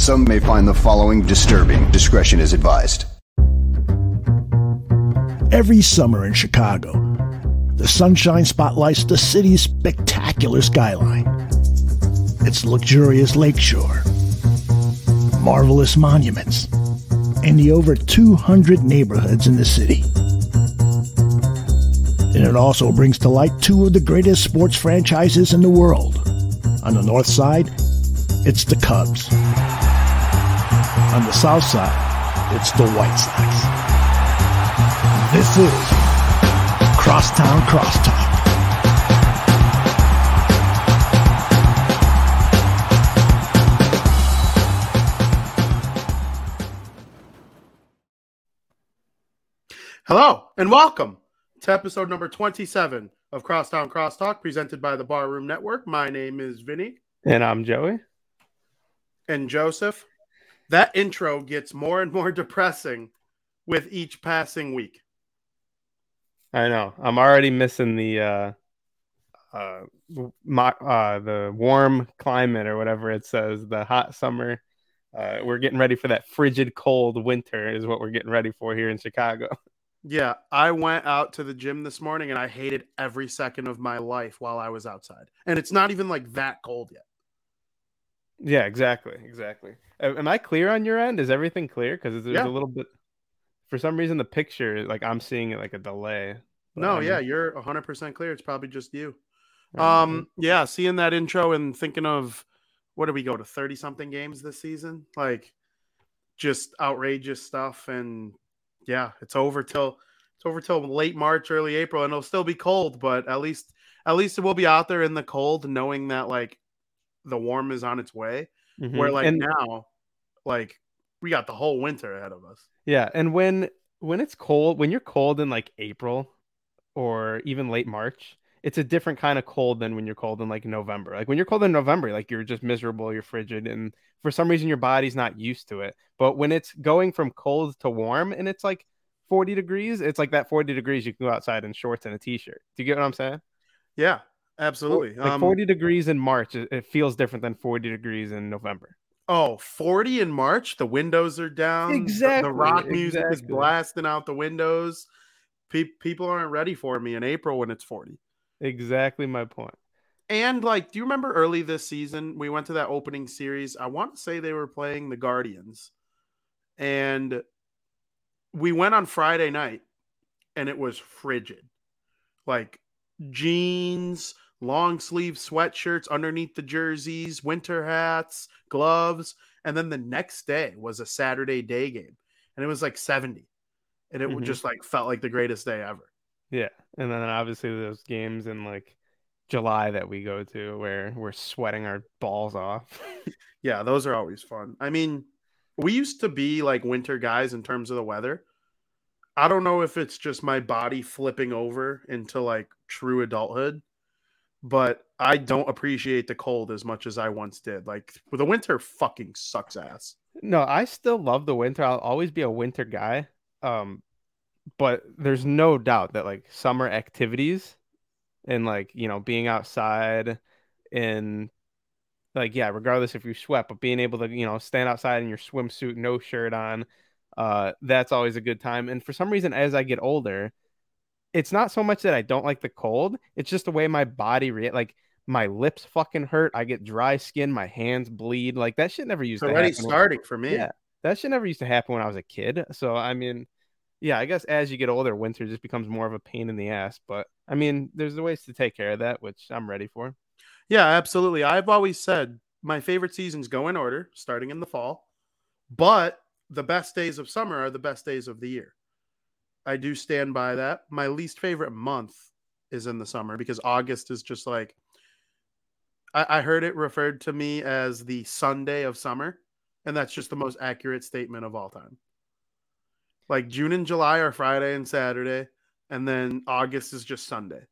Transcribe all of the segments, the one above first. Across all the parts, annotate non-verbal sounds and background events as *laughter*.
Some may find the following disturbing. Discretion is advised. Every summer in Chicago, the sunshine spotlights the city's spectacular skyline. Its luxurious lakeshore, marvelous monuments, and the over 200 neighborhoods in the city. And it also brings to light two of the greatest sports franchises in the world. On the north side, it's the Cubs. On the south side, it's the White Sox. This is Crosstown Crosstalk. Hello and welcome to episode number 27 of Crosstown Crosstalk presented by the Barroom Network. My name is Vinny And I'm Joey. and Joseph. That intro gets more and more depressing with each passing week. I know. I'm already missing the uh uh my, uh the warm climate or whatever it says, the hot summer. Uh we're getting ready for that frigid cold winter is what we're getting ready for here in Chicago. *laughs* Yeah, I went out to the gym this morning and I hated every second of my life while I was outside. And it's not even like that cold yet. Yeah, exactly. Exactly. Am I clear on your end? Is everything clear? Because there's Yeah. a little bit for some reason the picture like I'm seeing it like a delay. No, I'm- yeah, you're 100% clear. It's probably just you. I'm- Um, yeah, seeing that intro and thinking of what do we go to 30 something games this season? Like just outrageous stuff and yeah, it's over till it's over till late March, early April and it'll still be cold, but at least at least it will be out there in the cold knowing that like the warm is on its way. Mhm. Where like And- now like we got the whole winter ahead of us. Yeah, and when when it's cold, when you're cold in like April or even late March, it's a different kind of cold than when you're cold in like November. Like when you're cold in November, like you're just miserable, you're frigid, and for some reason your body's not used to it. But when it's going from cold to warm and it's like 40 degrees, it's like that 40 degrees you can go outside in shorts and a t-shirt. Do you get what I'm saying? Yeah, absolutely. Like Um, 40 degrees in March, it it feels different than 40 degrees in November. Oh, 40 in March. The windows are down. the- The, rock music is blasting out the windows. Pe- people aren't ready for me in April when it's 40. Exactly my point. And like, do you remember early this season? We went to that opening series. I want to say they were playing the Guardians. And we went on Friday night and it was frigid. Like jeans, long sleeve sweatshirts underneath the jerseys, winter hats, gloves. And then the next day was a Saturday day game. And it was like 70. And it Mhm. just like felt like the greatest day ever. Yeah, and then obviously those games in like July that we go to where we're sweating our balls off. *laughs* Yeah, those are always fun. I mean, we used to be like winter guys in terms of the weather. I don't know if it's just my body flipping over into like true adulthood, but I don't appreciate the cold as much as I once did. Like the winter fucking sucks ass. no, I still love the winter. I'll always be a winter guy. Um, but there's no doubt that like summer activities and like you know being outside and like yeah, regardless if you sweat, but being able to you know stand outside in your swimsuit, no shirt on, uh, that's always a good time. And for some reason, as I get older, it's not so much that I don't like the cold. It's just the way my body re- like my lips fucking hurt. I get dry skin, my hands bleed. Like that shit never used It's to already happen. starting for me. Yeah, that shit never used to happen when I was a kid. So I mean, yeah, I guess as you get older, winter just becomes more of a pain in the ass. But I mean, there's the ways to take care of that, which I'm ready for. Yeah, absolutely. I've always said my favorite seasons go in order, starting in the fall, but the best days of summer are the best days of the year. I do stand by that. My least favorite month is in the summer because August is just like I, I heard it referred to me as the Sunday of summer, and that's just the most accurate statement of all time. Like June and July are Friday and Saturday, and then August is just Sunday.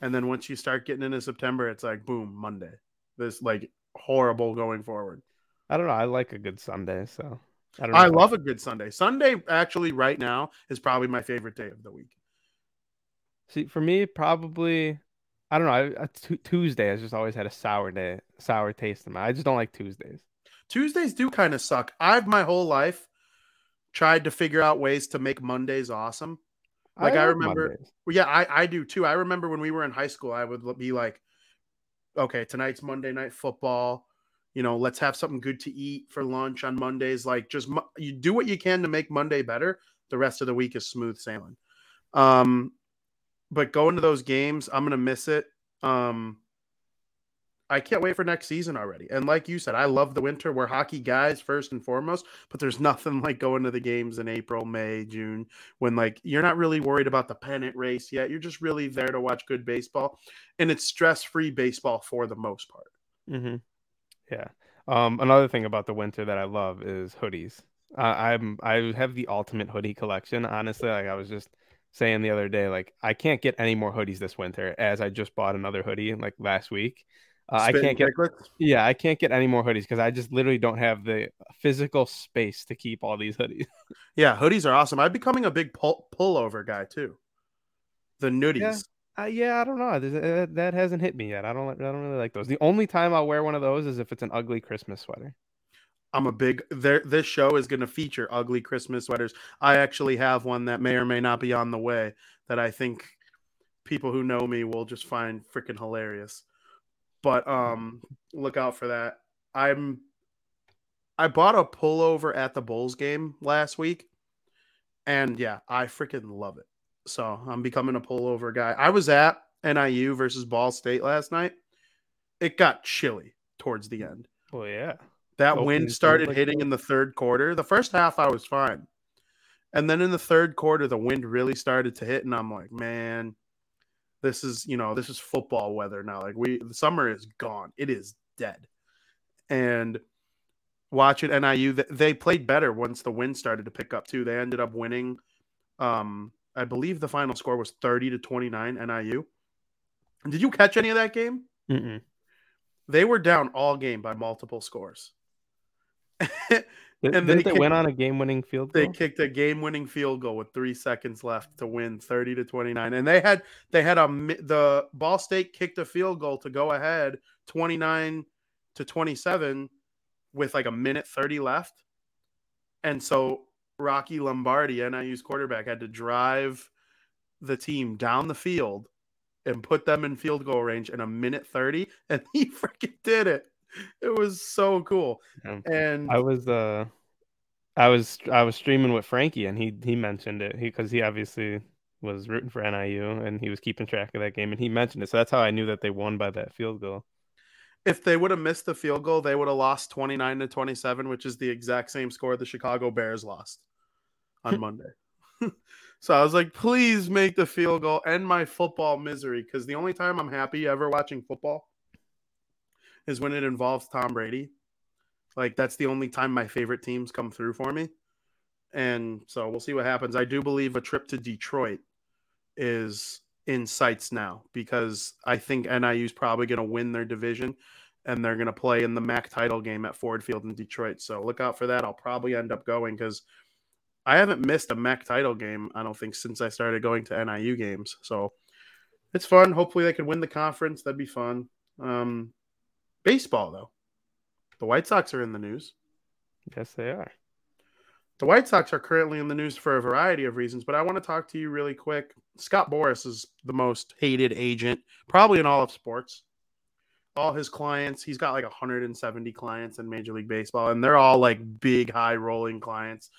And then once you start getting into September, it's like boom, Monday. This like horrible going forward. I don't know. I like a good Sunday, so I. I love a good Sunday. Sunday actually right now is probably my favorite day of the week. See, for me, probably, I don't know. I, I, t- Tuesday has just always had a sour day, sour taste in my. I just don't like Tuesdays. Tuesdays do kind of suck. I've my whole life tried to figure out ways to make Mondays awesome. Like I, love remember, well, yeah, I I do too. I remember when we were in high school, I would be like, okay, tonight's Monday night football. You know, let's have something good to eat for lunch on Mondays. Like, just you do what you can to make Monday better. The rest of the week is smooth sailing. Um, but going to those games, I'm gonna miss it. Um, I can't wait for next season already. And like you said, I love the winter. We're hockey guys first and foremost, but there's nothing like going to the games in April, May, June when like you're not really worried about the pennant race yet. You're just really there to watch good baseball, and it's stress-free baseball for the most part. Mm-hmm. Yeah. Um, another thing about the winter that I love is hoodies. Uh, I'm I have the ultimate hoodie collection. Honestly, like I was just saying the other day, like I can't get any more hoodies this winter, as I just bought another hoodie like last week. Uh, I can't get yeah, I can't get any more hoodies because I just literally don't have the physical space to keep all these hoodies. Yeah, hoodies are awesome. I'm becoming a big pull- pullover guy too. The nuddies. Yeah. Uh, yeah, I don't know. Uh, that hasn't hit me yet. I don't. I don't really like those. The only time I'll wear one of those is if it's an ugly Christmas sweater. I'm a big. This show is going to feature ugly Christmas sweaters. I actually have one that may or may not be on the way that I think people who know me will just find freaking hilarious. But um, look out for that. I'm. I bought a pullover at the Bulls game last week, and yeah, I freaking love it. So I'm becoming a pullover guy. I was at NIU versus Ball State last night. It got chilly towards the end. Well, yeah. That Opening wind started like hitting that. in the third quarter. The first half, I was fine. And then in the third quarter, the wind really started to hit. And I'm like, man, this is, you know, this is football weather now. Like, we, the summer is gone. It is dead. And watch it, NIU, they played better once the wind started to pick up, too. They ended up winning. Um, I believe the final score was 30 to 29 NIU. Did you catch any of that game? Mm-mm. They were down all game by multiple scores. *laughs* And didn't they they, kicked- win on a game-winning field they goal? kicked a game-winning field goal with three seconds left to win 30 to 29 and they had they had a the ball state kicked a field goal to go ahead 29 to 27 with like a minute 30 left and so rocky lombardi niu's quarterback had to drive the team down the field and put them in field goal range in a minute 30 and *laughs* he freaking did it it was so cool Yeah. and I was uh, I was I was streaming with Frankie, and he he mentioned it because he, obviously was rooting for NIU, and he was keeping track of that game, and he mentioned it. So that's how I knew that they won by that field goal. If they would have missed the field goal, they would have lost 29 to 27, which is the exact same score the Chicago Bears lost on *laughs* Monday. *laughs* so I was like, please make the field goal, end my football misery. Because the only time I'm happy ever watching football is when it involves Tom Brady. Like, that's the only time my favorite teams come through for me. And so we'll see what happens. I do believe a trip to Detroit is in sights now because I think NIU is probably going to win their division and they're going to play in the MAC title game at Ford Field in Detroit. So look out for that. I'll probably end up going because I haven't missed a MAC title game, I don't think, since I started going to NIU games. So it's fun. Hopefully they can win the conference. That'd be fun. Um, baseball, though. The White Sox are in the news. Yes, they are. The White Sox are currently in the news for a variety of reasons, but I want to talk to you really quick. Scott Boras is the most hated agent, probably in all of sports. All his clients, he's got like 170 clients in Major League Baseball, and they're all like big, high rolling clients.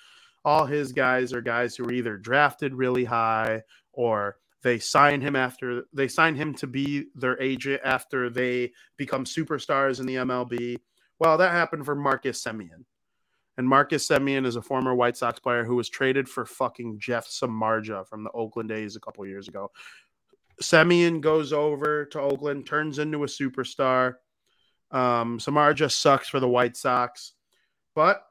All his guys are guys who are either drafted really high or they sign him after they sign him to be their agent after they become superstars in the MLB. Well, that happened for Marcus Semien. And Marcus Semien is a former White Sox player who was traded for fucking Jeff Samardzija from the Oakland A's a couple years ago. Semien goes over to Oakland, turns into a superstar. Um, Samar just sucks for the White Sox, but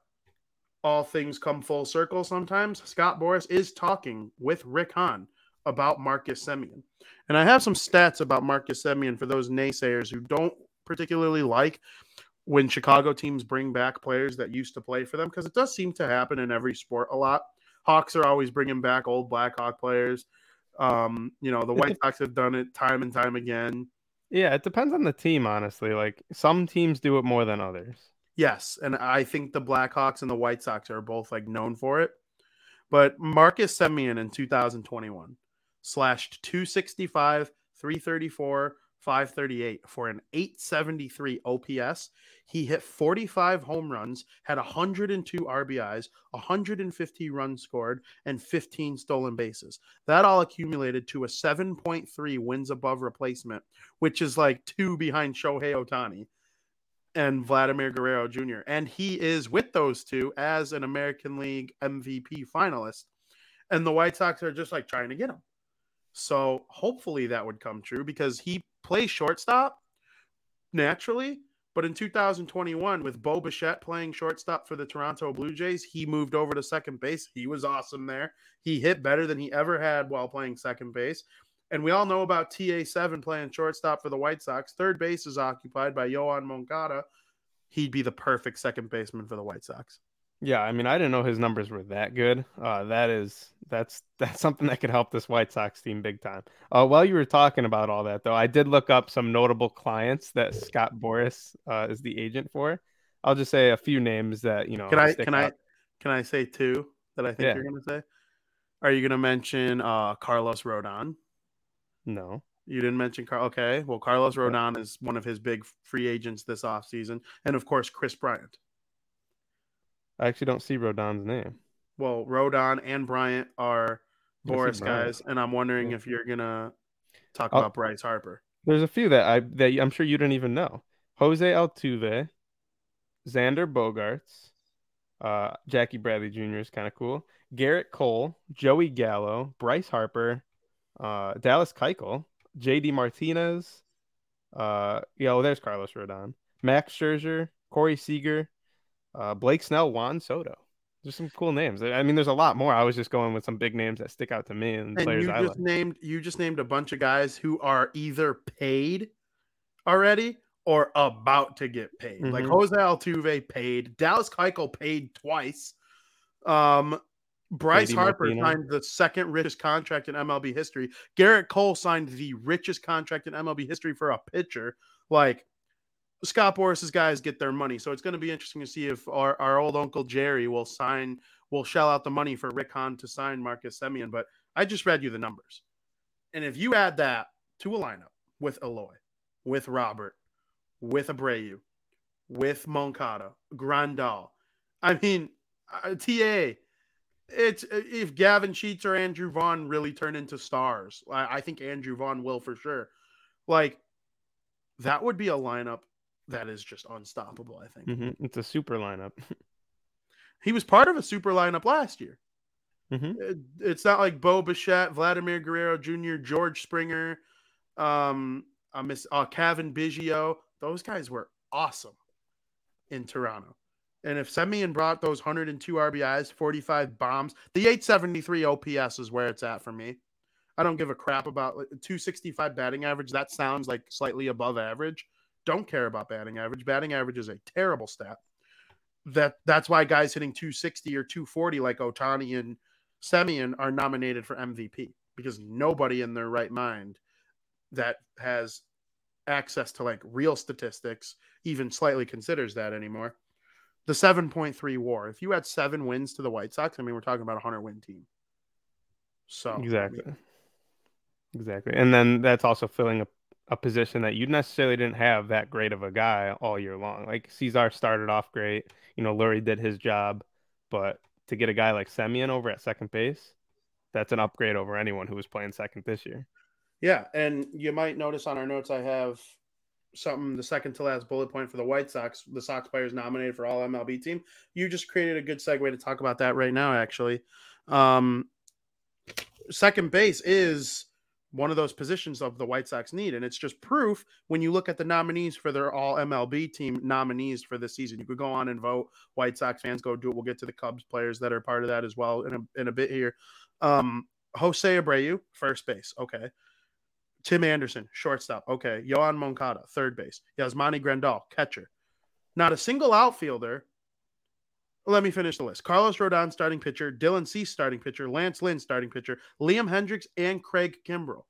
all things come full circle sometimes. Scott Boras is talking with Rick Hahn about Marcus Semien. And I have some stats about Marcus Semien for those naysayers who don't particularly like when Chicago teams bring back players that used to play for them, because it does seem to happen in every sport a lot. Hawks are always bringing back old Blackhawk players. Um, you know, the White Sox have done it time and time again. Yeah, it depends on the team, honestly. Like some teams do it more than others. Yes, and I think the Blackhawks and the White Sox are both like known for it. But Marcus Semien in 2021 slashed 265, 334, 538 for an 873 OPS. He hit 45 home runs, had 102 RBIs, 150 runs scored, and 15 stolen bases. That all accumulated to a 7.3 wins above replacement, which is like two behind Shohei Ohtani and Vladimir Guerrero Jr. And he is with those two as an American League MVP finalist. And the White Sox are just like trying to get him. So hopefully that would come true because he plays shortstop naturally. But in 2021, with Bo Bichette playing shortstop for the Toronto Blue Jays, he moved over to second base. He was awesome there. He hit better than he ever had while playing second base. And we all know about TA7 playing shortstop for the White Sox. Third base is occupied by Yoan Moncada. He'd be the perfect second baseman for the White Sox. Yeah, I mean, I didn't know his numbers were that good. Uh, that is that's *laughs* that's something that could help this White Sox team big time. Uh, while you were talking about all that, though, I did look up some notable clients that Scott Boras uh, is the agent for. I'll just say a few names that you know. Can I can out. I can I say two that I think yeah. you're going to say? Are you going to mention uh, Carlos Rodon? No. You didn't mention Carl. Okay, well, Carlos Rodon is one of his big free agents this offseason. and of course Kris Bryant. I actually don't see Rodon's name. Well, Rodon and Bryant are Boras guys, and I'm wondering yeah. if you're gonna talk I'll, about Bryce Harper. There's a few that I that I'm sure you didn't even know. Jose Altuve, Xander Bogaerts, uh, Jackie Bradley Jr. is kind of cool. Gerrit Cole, Joey Gallo, Bryce Harper, uh, Dallas Keuchel, J.D. Martinez. Uh, yeah, there's Carlos Rodon, Max Scherzer, Corey Seager, uh, Blake Snell, Juan Soto. There's some cool names. I mean, there's a lot more. I was just going with some big names that stick out to me and, and players you I just like. named you just named a bunch of guys who are either paid already or about to get paid. Mm-hmm. Like Jose Altuve paid, Dallas Keuchel paid twice. Um, Bryce Harper Martino. signed the second richest contract in MLB history. Gerrit Cole signed the richest contract in MLB history for a pitcher. Like Scott Boras's guys get their money. So it's going to be interesting to see if our, our old Uncle Jerry will sign, will shell out the money for Rick Hahn to sign Marcus Semien. But I just read you the numbers. And if you add that to a lineup with Eloy, with Robert, with Abreu, with Moncada, Grandal, I mean, uh, TA, it's if Gavin Sheets or Andrew Vaughn really turn into stars, I, I think Andrew Vaughn will for sure. Like, that would be a lineup that is just unstoppable. I think mm-hmm. it's a super lineup. *laughs* he was part of a super lineup last year. Mm-hmm. It, it's not like Bo Bichette, Vladimir Guerrero Jr., George Springer, um, I miss uh, Cavan Biggio. Those guys were awesome in Toronto. And if Semien brought those 102 RBIs, 45 bombs, the 873 OPS is where it's at for me. I don't give a crap about 265 batting average. That sounds like slightly above average don't care about batting average. Batting average is a terrible stat. That that's why guys hitting 260 or 240 like Ohtani and Semien are nominated for MVP because nobody in their right mind that has access to like real statistics even slightly considers that anymore. The 7.3 war. If you had seven wins to the White Sox, I mean, we're talking about a 100 win team. So, exactly. Exactly. And then that's also filling a a position that you necessarily didn't have that great of a guy all year long. Like Cesar started off great, you know, Leury did his job, but to get a guy like Semien over at second base, that's an upgrade over anyone who was playing second this year. Yeah, and you might notice on our notes I have something the second to last bullet point for the White Sox, the Sox players nominated for all MLB team. You just created a good segue to talk about that right now actually. Um second base is one of those positions of the White Sox need. And it's just proof when you look at the nominees for their all MLB team nominees for this season. You could go on and vote. White Sox fans go do it. We'll get to the Cubs players that are part of that as well in a, in a bit here. Um, Jose Abreu, first base. Okay. Tim Anderson, shortstop. Okay. Yoan Moncada, third base. Yasmani Grandal, catcher. Not a single outfielder. Let me finish the list. Carlos Rodon, starting pitcher. Dylan Cease, starting pitcher. Lance Lynn, starting pitcher. Liam Hendriks and Craig Kimbrel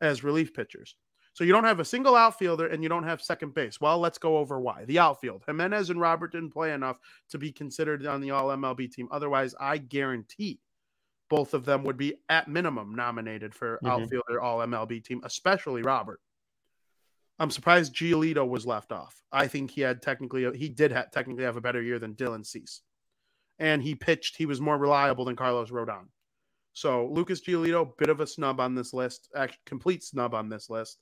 as relief pitchers. So you don't have a single outfielder and you don't have second base. Well, let's go over why. The outfield. Jimenez and Robert didn't play enough to be considered on the all MLB team. Otherwise, I guarantee both of them would be at minimum nominated for mm-hmm. outfielder all MLB team, especially Robert. I'm surprised Giolito was left off. I think he had technically he did have, technically have a better year than Dylan Cease, and he pitched. He was more reliable than Carlos Rodon. So Lucas Giolito, bit of a snub on this list, actually complete snub on this list.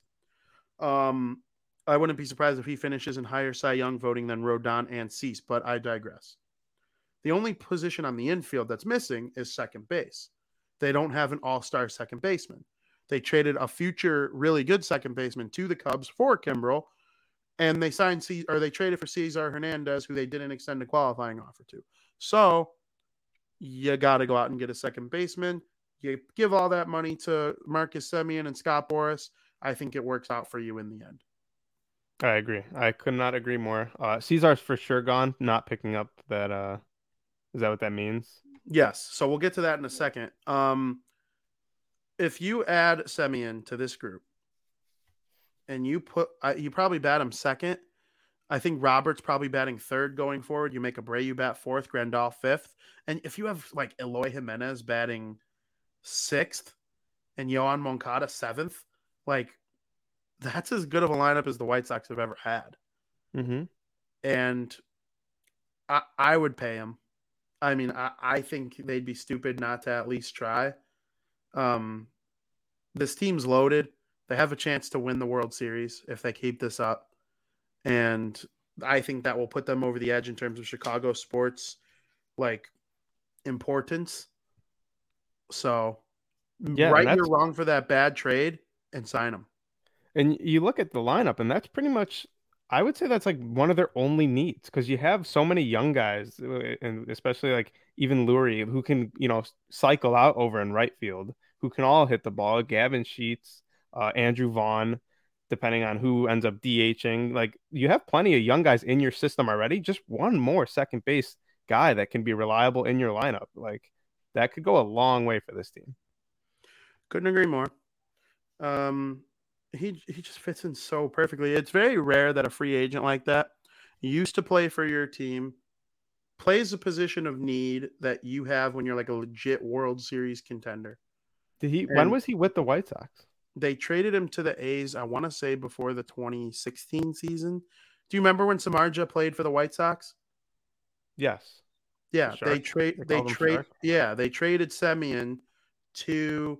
Um, I wouldn't be surprised if he finishes in higher Cy Young voting than Rodon and Cease, but I digress. The only position on the infield that's missing is second base. They don't have an all star second baseman. They traded a future really good second baseman to the Cubs for Kimbrel, and they signed C- or they traded for Cesar Hernandez, who they didn't extend a qualifying offer to. So you got to go out and get a second baseman. You give all that money to Marcus Semien and Scott Boras. I think it works out for you in the end. I agree. I could not agree more. Uh, Cesar's for sure gone. Not picking up that uh, is that what that means? Yes. So we'll get to that in a second. Um, if you add Semien to this group, and you put, uh, you probably bat him second. I think Robert's probably batting third going forward. You make Abreu bat fourth, Grandal fifth, and if you have like Eloy Jimenez batting sixth, and Yoan Moncada seventh, like that's as good of a lineup as the White Sox have ever had. Mm-hmm. And I, I would pay him. I mean, I, I think they'd be stupid not to at least try. Um, this team's loaded. They have a chance to win the World Series if they keep this up. And I think that will put them over the edge in terms of Chicago sports like importance. So, yeah, right you're wrong for that bad trade and sign them. And you look at the lineup, and that's pretty much I would say that's like one of their only needs because you have so many young guys, uh, and especially like even Leury, who can you know cycle out over in right field, who can all hit the ball. Gavin Sheets, uh, Andrew Vaughn, depending on who ends up DHing. Like you have plenty of young guys in your system already. Just one more second base guy that can be reliable in your lineup. Like that could go a long way for this team. Couldn't agree more. Um, he he just fits in so perfectly. It's very rare that a free agent like that used to play for your team plays a position of need that you have when you're like a legit World Series contender. Did he? And when was he with the White Sox? They traded him to the A's. I want to say before the 2016 season. Do you remember when Samardzija played for the White Sox? Yes. Yeah, the they trade. They, they trade. Yeah, they traded Semien to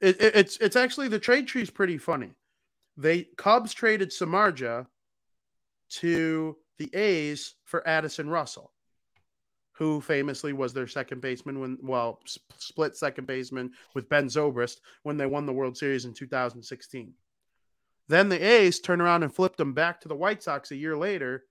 it, it, it's it's actually the trade tree is pretty funny. They Cubs traded Samardzija to the A's for Addison Russell, who famously was their second baseman when well split second baseman with Ben Zobrist when they won the World Series in 2016. Then the A's turned around and flipped him back to the White Sox a year later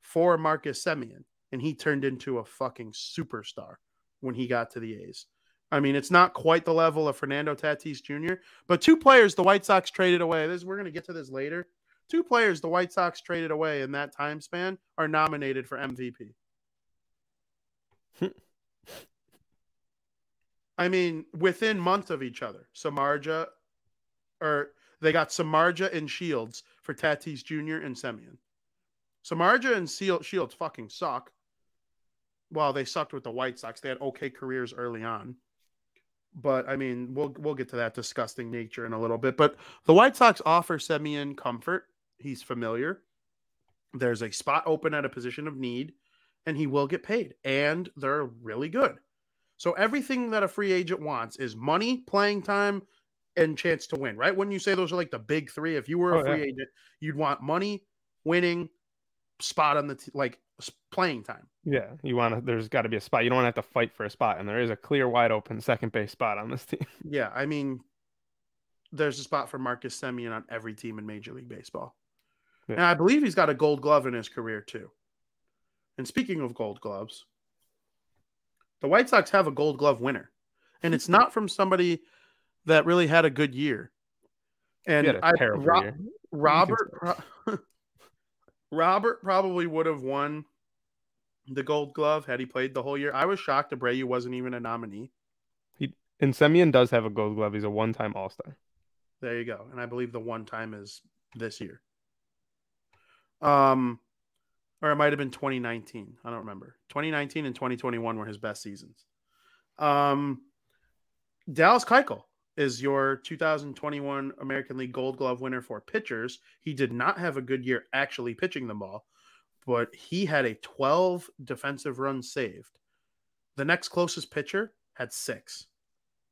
for Marcus Semien, and he turned into a fucking superstar when he got to the A's. I mean, it's not quite the level of Fernando Tatis Jr., but two players the White Sox traded away. This we're going to get to this later. Two players the White Sox traded away in that time span are nominated for MVP. I mean, within months of each other, Samardzija, or they got Samardzija and Shields for Tatis Jr. and Semien. Samardzija and Shields fucking suck. Well, they sucked with the White Sox. They had okay careers early on but I mean, we'll we'll get to that disgusting nature in a little bit. But the White Sox offer Semien comfort. He's familiar. There's a spot open at a position of need, and he will get paid. And they're really good. So everything that a free agent wants is money, playing time, and chance to win. Right? When you say those are like the big three, if you were a oh, free yeah. agent, you'd want money, winning, spot on the t- like playing time. Yeah, you want to. There's got to be a spot. You don't want to have to fight for a spot, and there is a clear, wide open second base spot on this *laughs* team. Yeah, I mean, there's a spot for Marcus Semien on every team in Major League Baseball. Yeah. And I believe he's got a gold glove in his career too. And speaking of gold gloves, the White Sox have a gold glove winner. And it's not from somebody that really had a good year. And He had a I, terrible Ro- year. Robert pro- *laughs* Robert probably would have won the gold glove had he played the whole year. I was shocked Abreu wasn't even a nominee. He and Semien does have a gold glove. He's a one time All Star. There you go. And I believe the one time is this year. Um, or it might have been 2019. I don't remember. 2019 and 2021 were his best seasons. Um, Dallas Keuchel is your 2021 American League Gold Glove winner for pitchers. He did not have a good year actually pitching the ball, but he had a 12 defensive runs saved. The next closest pitcher had six.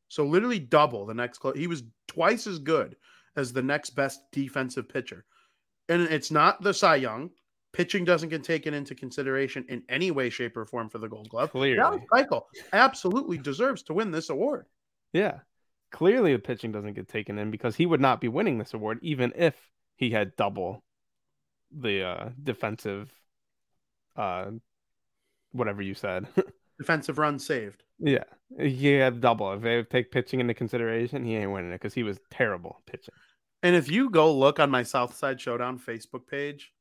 So literally double the next close. He was twice as good as the next best defensive pitcher. And it's not the Cy Young. Pitching doesn't get taken into consideration in any way, shape, or form for the Gold Glove. Clearly. Dallas Keuchel absolutely deserves to win this award. Yeah. Clearly, the pitching doesn't get taken in because he would not be winning this award even if he had double the uh, defensive, uh, whatever you said. *laughs* Defensive run saved. yeah. He had double. If they take pitching into consideration, he ain't winning it because he was terrible pitching. And if you go look on my Southside Showdown Facebook page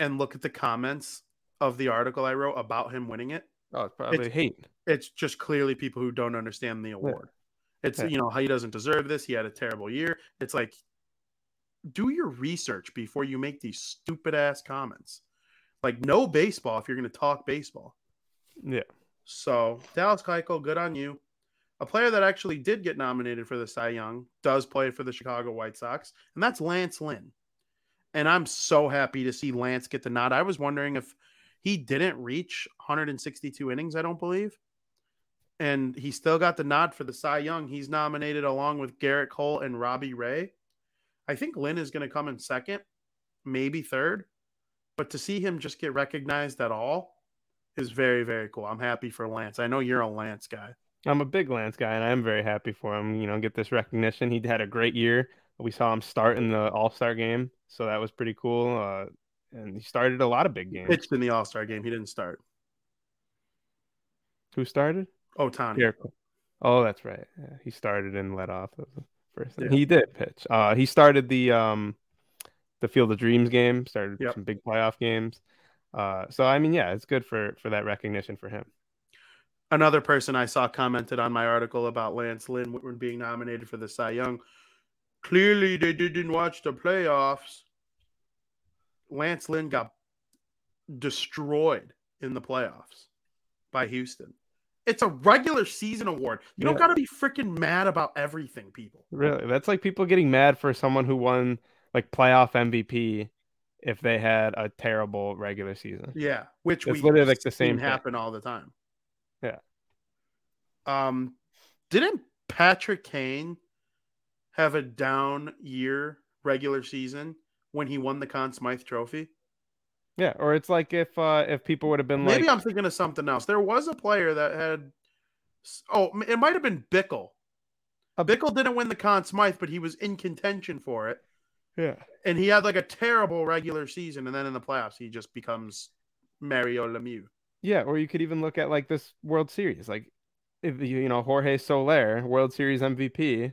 and look at the comments of the article I wrote about him winning it, Oh, it's probably It's- hate. it's just clearly people who don't understand the award. It's Yeah. you know how he doesn't deserve this. He had a terrible year. It's like do your research before you make these stupid ass comments. Like no baseball if you're going to talk baseball. Yeah. So Dallas Keuchel, good on you. A player that actually did get nominated for the Cy Young does play for the Chicago White Sox, and that's Lance Lynn. And I'm so happy to see Lance get the nod. I was wondering if he didn't reach 162 innings, I don't believe. And he still got the nod for the Cy Young. He's nominated along with Gerrit Cole and Robbie Ray. I think Lynn is going to come in second, maybe third. But to see him just get recognized at all is very, very cool. I'm happy for Lance. I know you're a Lance guy. I'm a big Lance guy, and I am very happy for him. You know, get this recognition. He had a great year. We saw him start in the All Star game, so that was pretty cool. Uh, and he started a lot of big games. Pitched in the All Star game. He didn't start. Who started? Oh, Cole. Oh, that's right. Yeah, he started and let off. That was the first thing. Yeah. He did pitch. Uh, he started the um, the Field of Dreams game. Started Yep. some big playoff games. Uh, so I mean, yeah, it's good for for that recognition for him. Another person I saw commented on my article about Lance Lynn being nominated for the Cy Young. Clearly, they didn't watch the playoffs. Lance Lynn got destroyed in the playoffs by Houston. It's a regular season award. You don't got to be freaking mad about everything, people. Really, that's like people getting mad for someone who won like playoff MVP if they had a terrible regular season. Yeah, which It's we literally like the same thing. happen all the time. Yeah. Um, didn't Patrick Kane have a down year regular season when he won the Conn Smythe Trophy? Yeah, or it's like if uh if people would have been like Maybe like, I'm thinking of something else. There was a player that had. Oh, it might have been Bickell. A- Bickell didn't win the Conn Smythe, but he was in contention for it, yeah, and he had like a terrible regular season, and then in the playoffs he just becomes Mario Lemieux. yeah, or you could even look at like this World Series, like if you you know Jorge Soler, World Series MVP,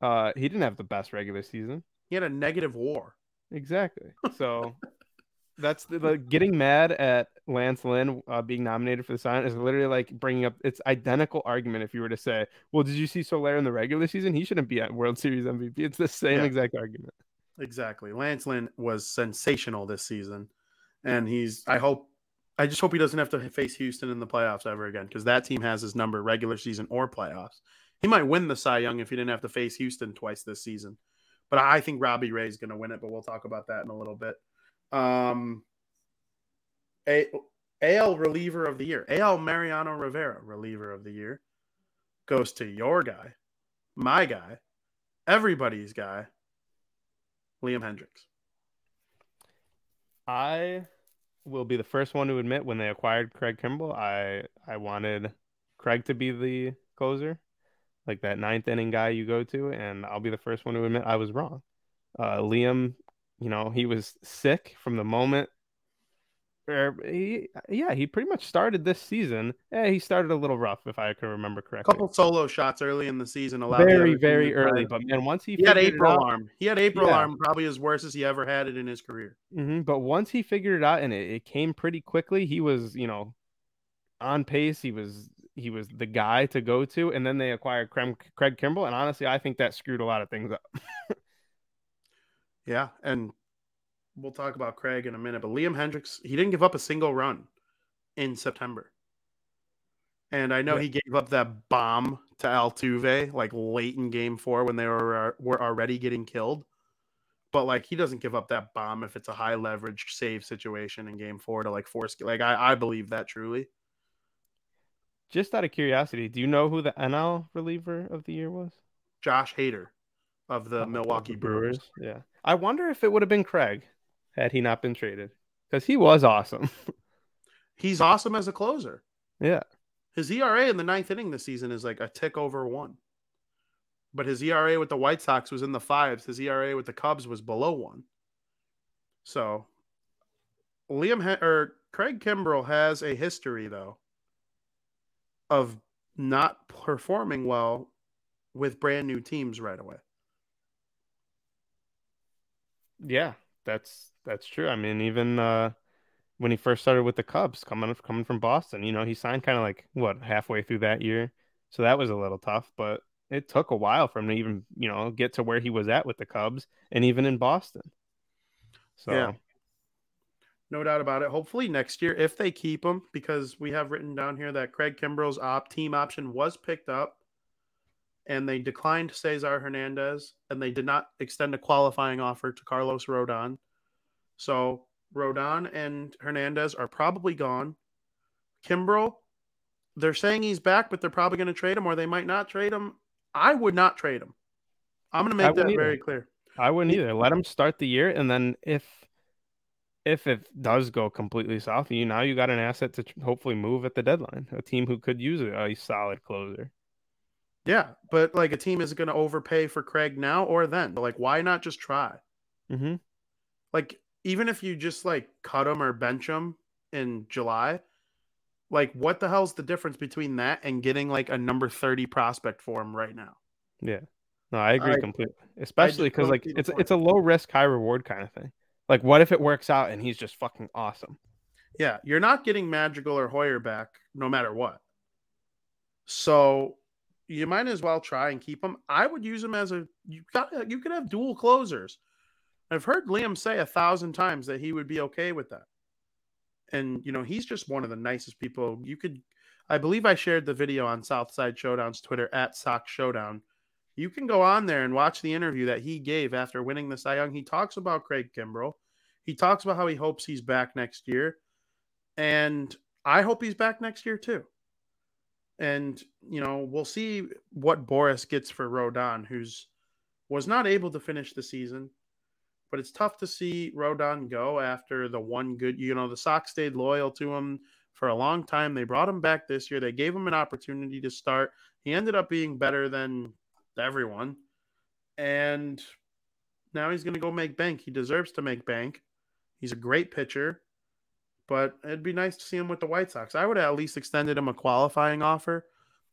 uh, he didn't have the best regular season. He had a negative WAR. Exactly. So *laughs* that's the, the getting mad at Lance Lynn uh, being nominated for the sign is literally like bringing up its identical argument. If you were to say, "Well, did you see Soler in the regular season? He shouldn't be at World Series MVP." It's the same Yeah. exact argument. Exactly. Lance Lynn was sensational this season. And he's, I hope, I just hope he doesn't have to face Houston in the playoffs ever again because that team has his number regular season or playoffs. He might win the Cy Young if he didn't have to face Houston twice this season. But I think Robbie Ray is going to win it, but we'll talk about that in a little bit. Um, a, AL reliever of the year, AL Mariano Rivera reliever of the year goes to your guy, my guy, everybody's guy, Liam Hendriks. I will be the first one to admit when they acquired Craig Kimbrel, I I wanted Craig to be the closer. Like that ninth inning guy you go to, and I'll be the first one to admit I was wrong. Uh, Liam, you know, he was sick from the moment. Or he, yeah, he pretty much started this season. Yeah, he started a little rough, if I can remember correctly. A couple solo shots early in the season allowed very, very early, but man, once he He had April out- arm. He had April Yeah. arm, probably as worse as he ever had it in his career. hmm But once he figured it out and it, it came pretty quickly, he was, you know, on pace. He was he was the guy to go to, and then they acquired Craig, Craig Kimbrel, and honestly, I think that screwed a lot of things up. *laughs* Yeah, and we'll talk about Craig in a minute, but Liam Hendriks, he didn't give up a single run in September. And I know Yeah. he gave up that bomb to Altuve like late in game 4 when they were uh, were already getting killed. But like he doesn't give up that bomb if it's a high leverage save situation in game 4 to like force like I I believe that truly. Just out of curiosity, do you know who the NL reliever of the year was? Josh Hader of the Oh, Milwaukee the Brewers. Yeah, I wonder if it would have been Craig had he not been traded, because he was awesome. *laughs* He's awesome as a closer. yeah, His ERA in the ninth inning this season is like a tick over one. But his ERA with the White Sox was in the fives. His ERA with the Cubs was below one. So Liam ha- or Craig Kimbrel has a history though of not performing well with brand new teams right away. yeah, that's that's true. I mean, even uh, when he first started with the Cubs, coming coming from Boston, you know, he signed kind of like what halfway through that year, so that was a little tough. But it took a while for him to even you know get to where he was at with the Cubs, and even in Boston. So Yeah. No doubt about it. Hopefully next year, if they keep him, because we have written down here that Craig Kimbrel's op team option was picked up, and they declined Cesar Hernandez, and they did not extend a qualifying offer to Carlos Rodon. So Rodon and Hernandez are probably gone. Kimbrel, they're saying he's back, but they're probably going to trade him, or they might not trade him. I would not trade him. I'm going to make that either. very clear. I wouldn't either. Let him start the year, and then if if it does go completely south, you now you got an asset to hopefully move at the deadline. A team who could use a, a solid closer. Yeah, but like a team isn't going to overpay for Craig now or then. But like, why not just try? Mm-hmm. Like, even if you just like cut him or bench him in July, like, what the hell's the difference between that and getting like a number 30 prospect for him right now? Yeah. No, I agree I- completely. Especially because like it's it's a low risk, high reward kind of thing. Like, what if it works out and he's just fucking awesome? Yeah, you're not getting Madrigal or Heuer back no matter what. So you might as well try and keep him. I would use him as a you got you could have dual closers. I've heard Liam say a thousand times that he would be okay with that. And you know, he's just one of the nicest people. You could I believe I shared the video on Southside Showdown's Twitter at Sock Showdown. You can go on there and watch the interview that he gave after winning the Cy Young. He talks about Craig Kimbrel. He talks about how he hopes he's back next year. And I hope he's back next year too. And you know, we'll see what Boras gets for Rodon, who's was not able to finish the season. But it's tough to see Rodon go after the one good, you know, the Sox stayed loyal to him for a long time. They brought him back this year. They gave him an opportunity to start. He ended up being better than everyone. And now he's going to go make bank. He deserves to make bank. He's a great pitcher, but it'd be nice to see him with the White Sox. I would at least extended him a qualifying offer.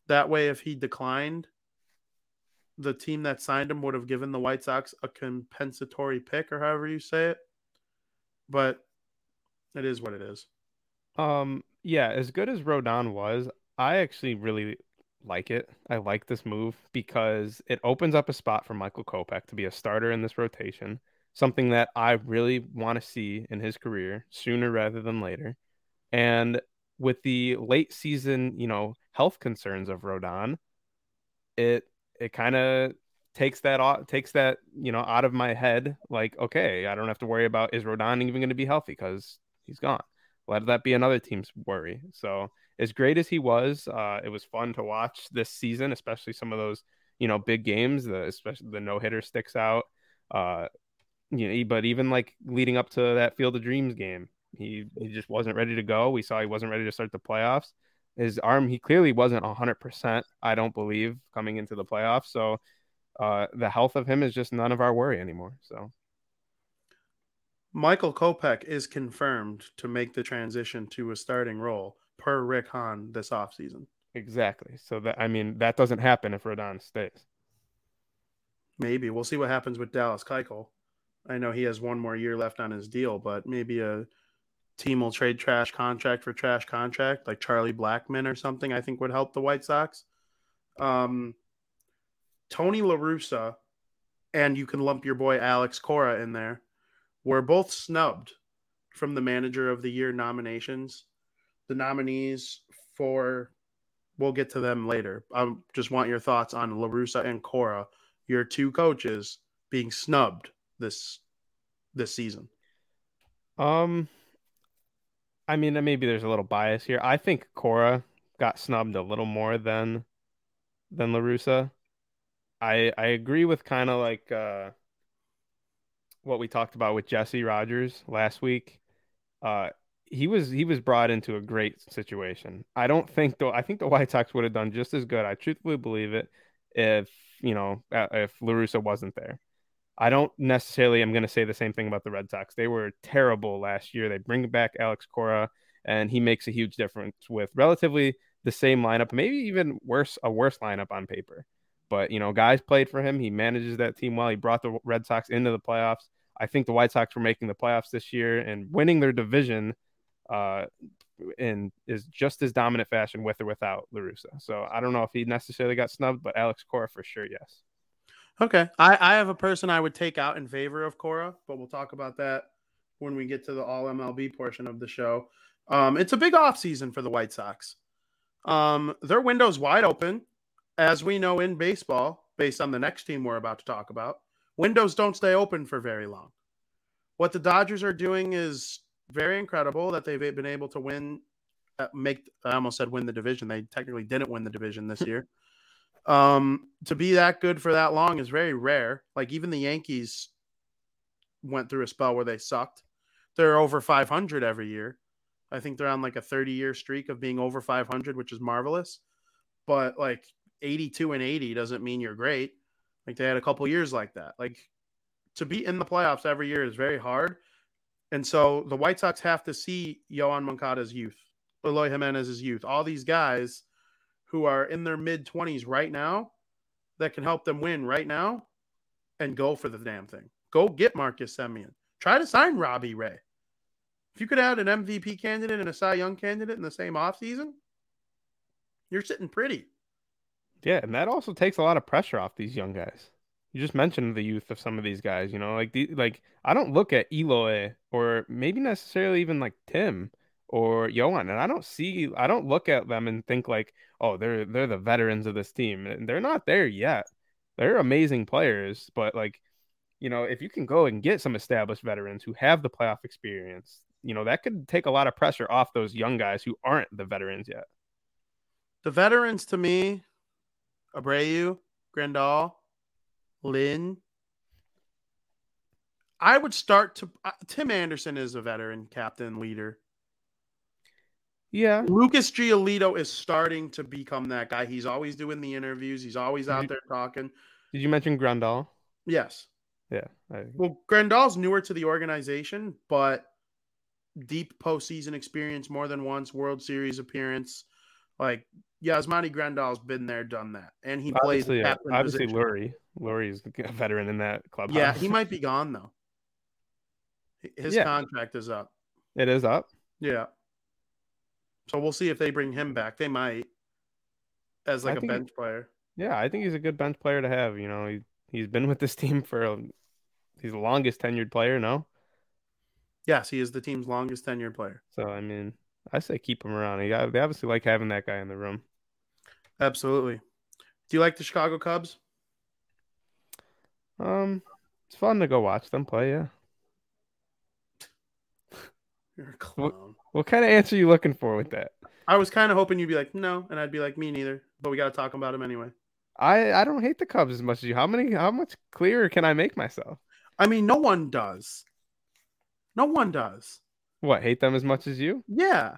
That way, if he declined, the team that signed him would have given the White Sox a compensatory pick, or however you say it. But it is what it is. Um, yeah, as good as Rodon was, I actually really like it. I like this move because it opens up a spot for Michael Kopech to be a starter in this rotation, something that I really want to see in his career sooner rather than later. And with the late season, you know, health concerns of Rodon, it it kind of takes that off, takes that, you know, out of my head. Like, okay, I don't have to worry about is Rodon even going to be healthy because he's gone let that be another team's worry. So as great as he was, uh, it was fun to watch this season, especially some of those you know big games. The especially the no hitter sticks out. Uh, you know, but even like leading up to that Field of Dreams game, he he just wasn't ready to go. We saw he wasn't ready to start the playoffs. his arm he clearly wasn't 100%, I don't believe, coming into the playoffs. So uh, the health of him is just none of our worry anymore. So Michael Kopech is confirmed to make the transition to a starting role per Rick Hahn this offseason. exactly. So that I mean that doesn't happen if Rodon stays. Maybe we'll see what happens with Dallas Keuchel. I know he has one more year left on his deal, but maybe a team will trade trash contract for trash contract, like Charlie Blackmon or something. I think would help the White Sox. Um, Tony La Russa, and you can lump your boy Alex Cora in there. Were both snubbed from the Manager of the Year nominations. The nominees for, we'll get to them later. I just want your thoughts on La Russa and Cora, your two coaches being snubbed this this season. Um, I mean, maybe there's a little bias here. I think Cora got snubbed a little more than than La Russa. I I agree with kind of like uh, what we talked about with Jesse Rogers last week. Uh, he was he was brought into a great situation. I don't think though. I think the White Sox would have done just as good. I truthfully believe it if you know if La Russa wasn't there. I don't necessarily I'm going to say the same thing about the Red Sox. They were terrible last year. They bring back Alex Cora, and he makes a huge difference with relatively the same lineup, maybe even worse, a worse lineup on paper. But you know, guys played for him. He manages that team well. He brought the Red Sox into the playoffs. I think the White Sox were making the playoffs this year and winning their division uh, in is just as dominant fashion with or without La Russa. So I don't know if he necessarily got snubbed, but Alex Cora for sure, yes. Okay. I, I have a person I would take out in favor of Cora, but we'll talk about that when we get to the all MLB portion of the show. Um, it's a big off season for the White Sox. Um, their window's wide open, as we know in baseball, based on the next team we're about to talk about. Windows don't stay open for very long. What the Dodgers are doing is very incredible that they've been able to win, uh, make, I almost said win the division. They technically didn't win the division this *laughs* year um, to be that good for that long is very rare. Like even the Yankees went through a spell where they sucked. They're over 500 every year. I think they're on like a 30 year streak of being over 500, which is marvelous. But like 82 and 80 doesn't mean you're great. Like they had a couple years like that. Like to be in the playoffs every year is very hard. And so the White Sox have to see Yoan Moncada's youth, Eloy Jimenez's youth, all these guys who are in their mid 20s right now that can help them win right now and go for the damn thing. Go get Marcus Semien. Try to sign Robbie Ray. If you could add an MVP candidate and a Cy Young candidate in the same offseason, you're sitting pretty. Yeah, and that also takes a lot of pressure off these young guys. You just mentioned the youth of some of these guys, you know, like the like I don't look at Eloy or maybe necessarily even like Tim or Yoan, and I don't see, I don't look at them and think like, oh, they're they're the veterans of this team, and they're not there yet. They're amazing players, but like, you know, if you can go and get some established veterans who have the playoff experience, you know, that could take a lot of pressure off those young guys who aren't the veterans yet. The veterans to me, Abreu, Grandal, Lynn. I would start to uh, Tim Anderson is a veteran captain leader. Yeah. Lucas Giolito is starting to become that guy. He's always doing the interviews. He's always out there talking. Did you mention Grandal? Yes. Yeah. I... Well, Grandal's newer to the organization, but deep postseason experience more than once, World Series appearance. Like Yasmani Grandal's been there, done that, and he plays obviously, captain yeah. obviously position. Leury. Leury's a veteran in that club. Yeah, he might be *laughs* gone though. His Yeah. contract is up. It is up. Yeah. So we'll see if they bring him back. They might as like I a bench player. Yeah, I think he's a good bench player to have. You know, he he's been with this team for a, he's the longest tenured player. No, Yes, he is the team's longest tenured player. so I mean, I say keep him around. He got, they obviously like having that guy in the room. Absolutely. Do you like the Chicago Cubs? Um, it's fun to go watch them play. Yeah. *laughs* You're a clown. What kind of answer are you looking for with that? I was kind of hoping you'd be like, no, and I'd be like, me neither. But we got to talk about them anyway. I I don't hate the Cubs as much as you. How many? How much clearer can I make myself? I mean, no one does. No one does. What hate them as much as you? Yeah.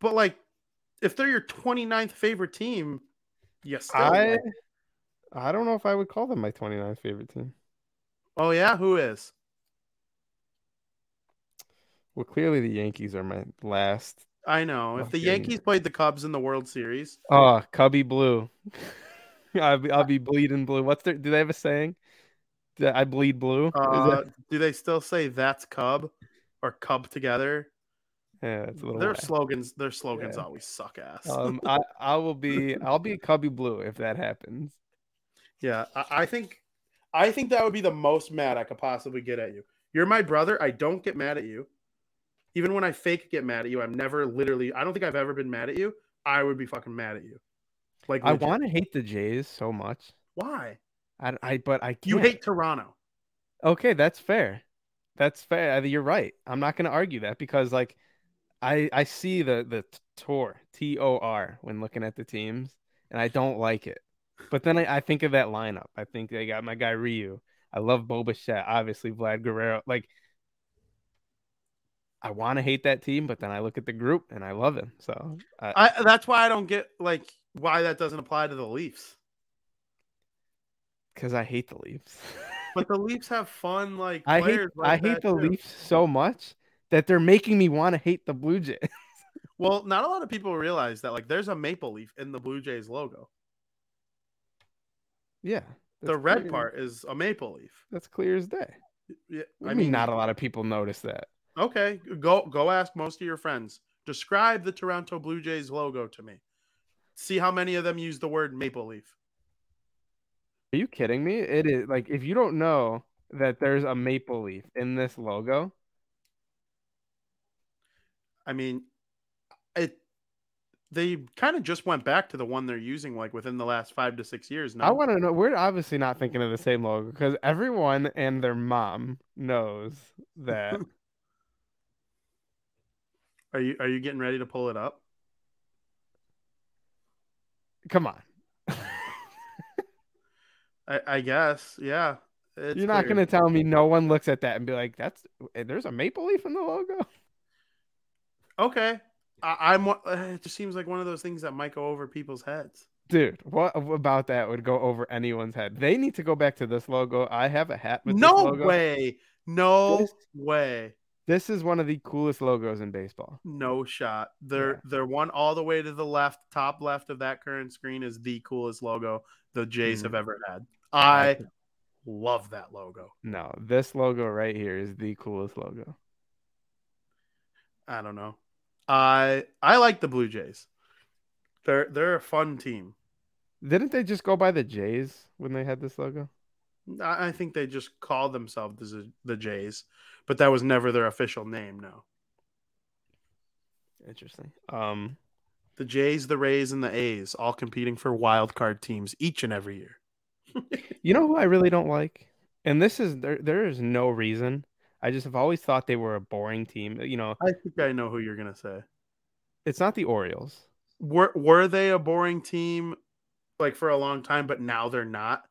But like, if they're your 29th favorite team, yes. I like- I don't know if I would call them my 29th favorite team. oh yeah, who is? Well, clearly the Yankees are my last. I know. If the Yankees played the Cubs in the World Series, Oh, Cubby Blue. I'll be, I'll be bleeding blue. What's their? Do they have a saying? That I bleed blue. Uh, that- do they still say that's Cub or Cub together? yeah, it's a little. Their whack. slogans, their slogans Yeah. always suck ass. Um, *laughs* I I will be I'll be Cubby Blue if that happens. Yeah, I, I think, I think that would be the most mad I could possibly get at you. You're my brother. I don't get mad at you. Even when I fake get mad at you, I'm never literally. I don't think I've ever been mad at you. I would be fucking mad at you. Like I want to hate the Jays so much. Why I, I but I can't. you hate Toronto? Okay, that's fair. That's fair. You're right. I'm not going to argue that because like I I see the the tour T O R when looking at the teams and I don't like it. But then I, I think of that lineup. I think they got my guy Ryu. I love Boba Fett, obviously Vlad Guerrero. Like I want to hate that team, but then I look at the group and I love him. So I, I that's why I don't get like why that doesn't apply to the Leafs. because I hate the Leafs. *laughs* But the Leafs have fun like I hate like I hate the too. Leafs so much that they're making me want to hate the Blue Jays. *laughs* Well, not a lot of people realize that like there's a maple leaf in the Blue Jays logo. Yeah. the red clear- part is a maple leaf. That's clear as day. Yeah, I mean, not a lot of people notice that. Okay, go go ask most of your friends. Describe the Toronto Blue Jays logo to me. See how many of them use the word maple leaf. Are you kidding me? It is like if you don't know that there's a maple leaf in this logo, I mean, it. They kind of just went back to the one they're using like within the last five to six years. Now, I want to know. We're obviously not thinking of the same logo because everyone and their mom knows that. *laughs* are you are you getting ready to pull it up? Come on, I, I guess, yeah. It's you're not gonna tell me no one looks at that and be like, "That's eh, there's a maple leaf in the logo." Okay, I, I'm. uh, It just seems like one of those things that might go over people's heads. Dude, what about that would go over anyone's head? They need to go back to this logo. I have a hat with No this logo. way. No This- way. This is one of the coolest logos in baseball. No shot. They're Yeah. they're one all the way to the left, top left of that current screen is the coolest logo the Jays Mhm. have ever had. I love that logo. No, this logo right here is the coolest logo. I don't know. I I like the Blue Jays. They're they're a fun team. Didn't they just go by the Jays when they had this logo? I, think they just called themselves the, the Jays, but that was never their official name. No, Interesting. Um, the Jays, the Rays, and the A's all competing for wild card teams each and every year. *laughs* you know who I really don't like, and this is there. There is no reason. I just have always thought they were a boring team. You know, I think I know who you're gonna say. it's not the Orioles. Were were they a boring team like for a long time, but now they're not,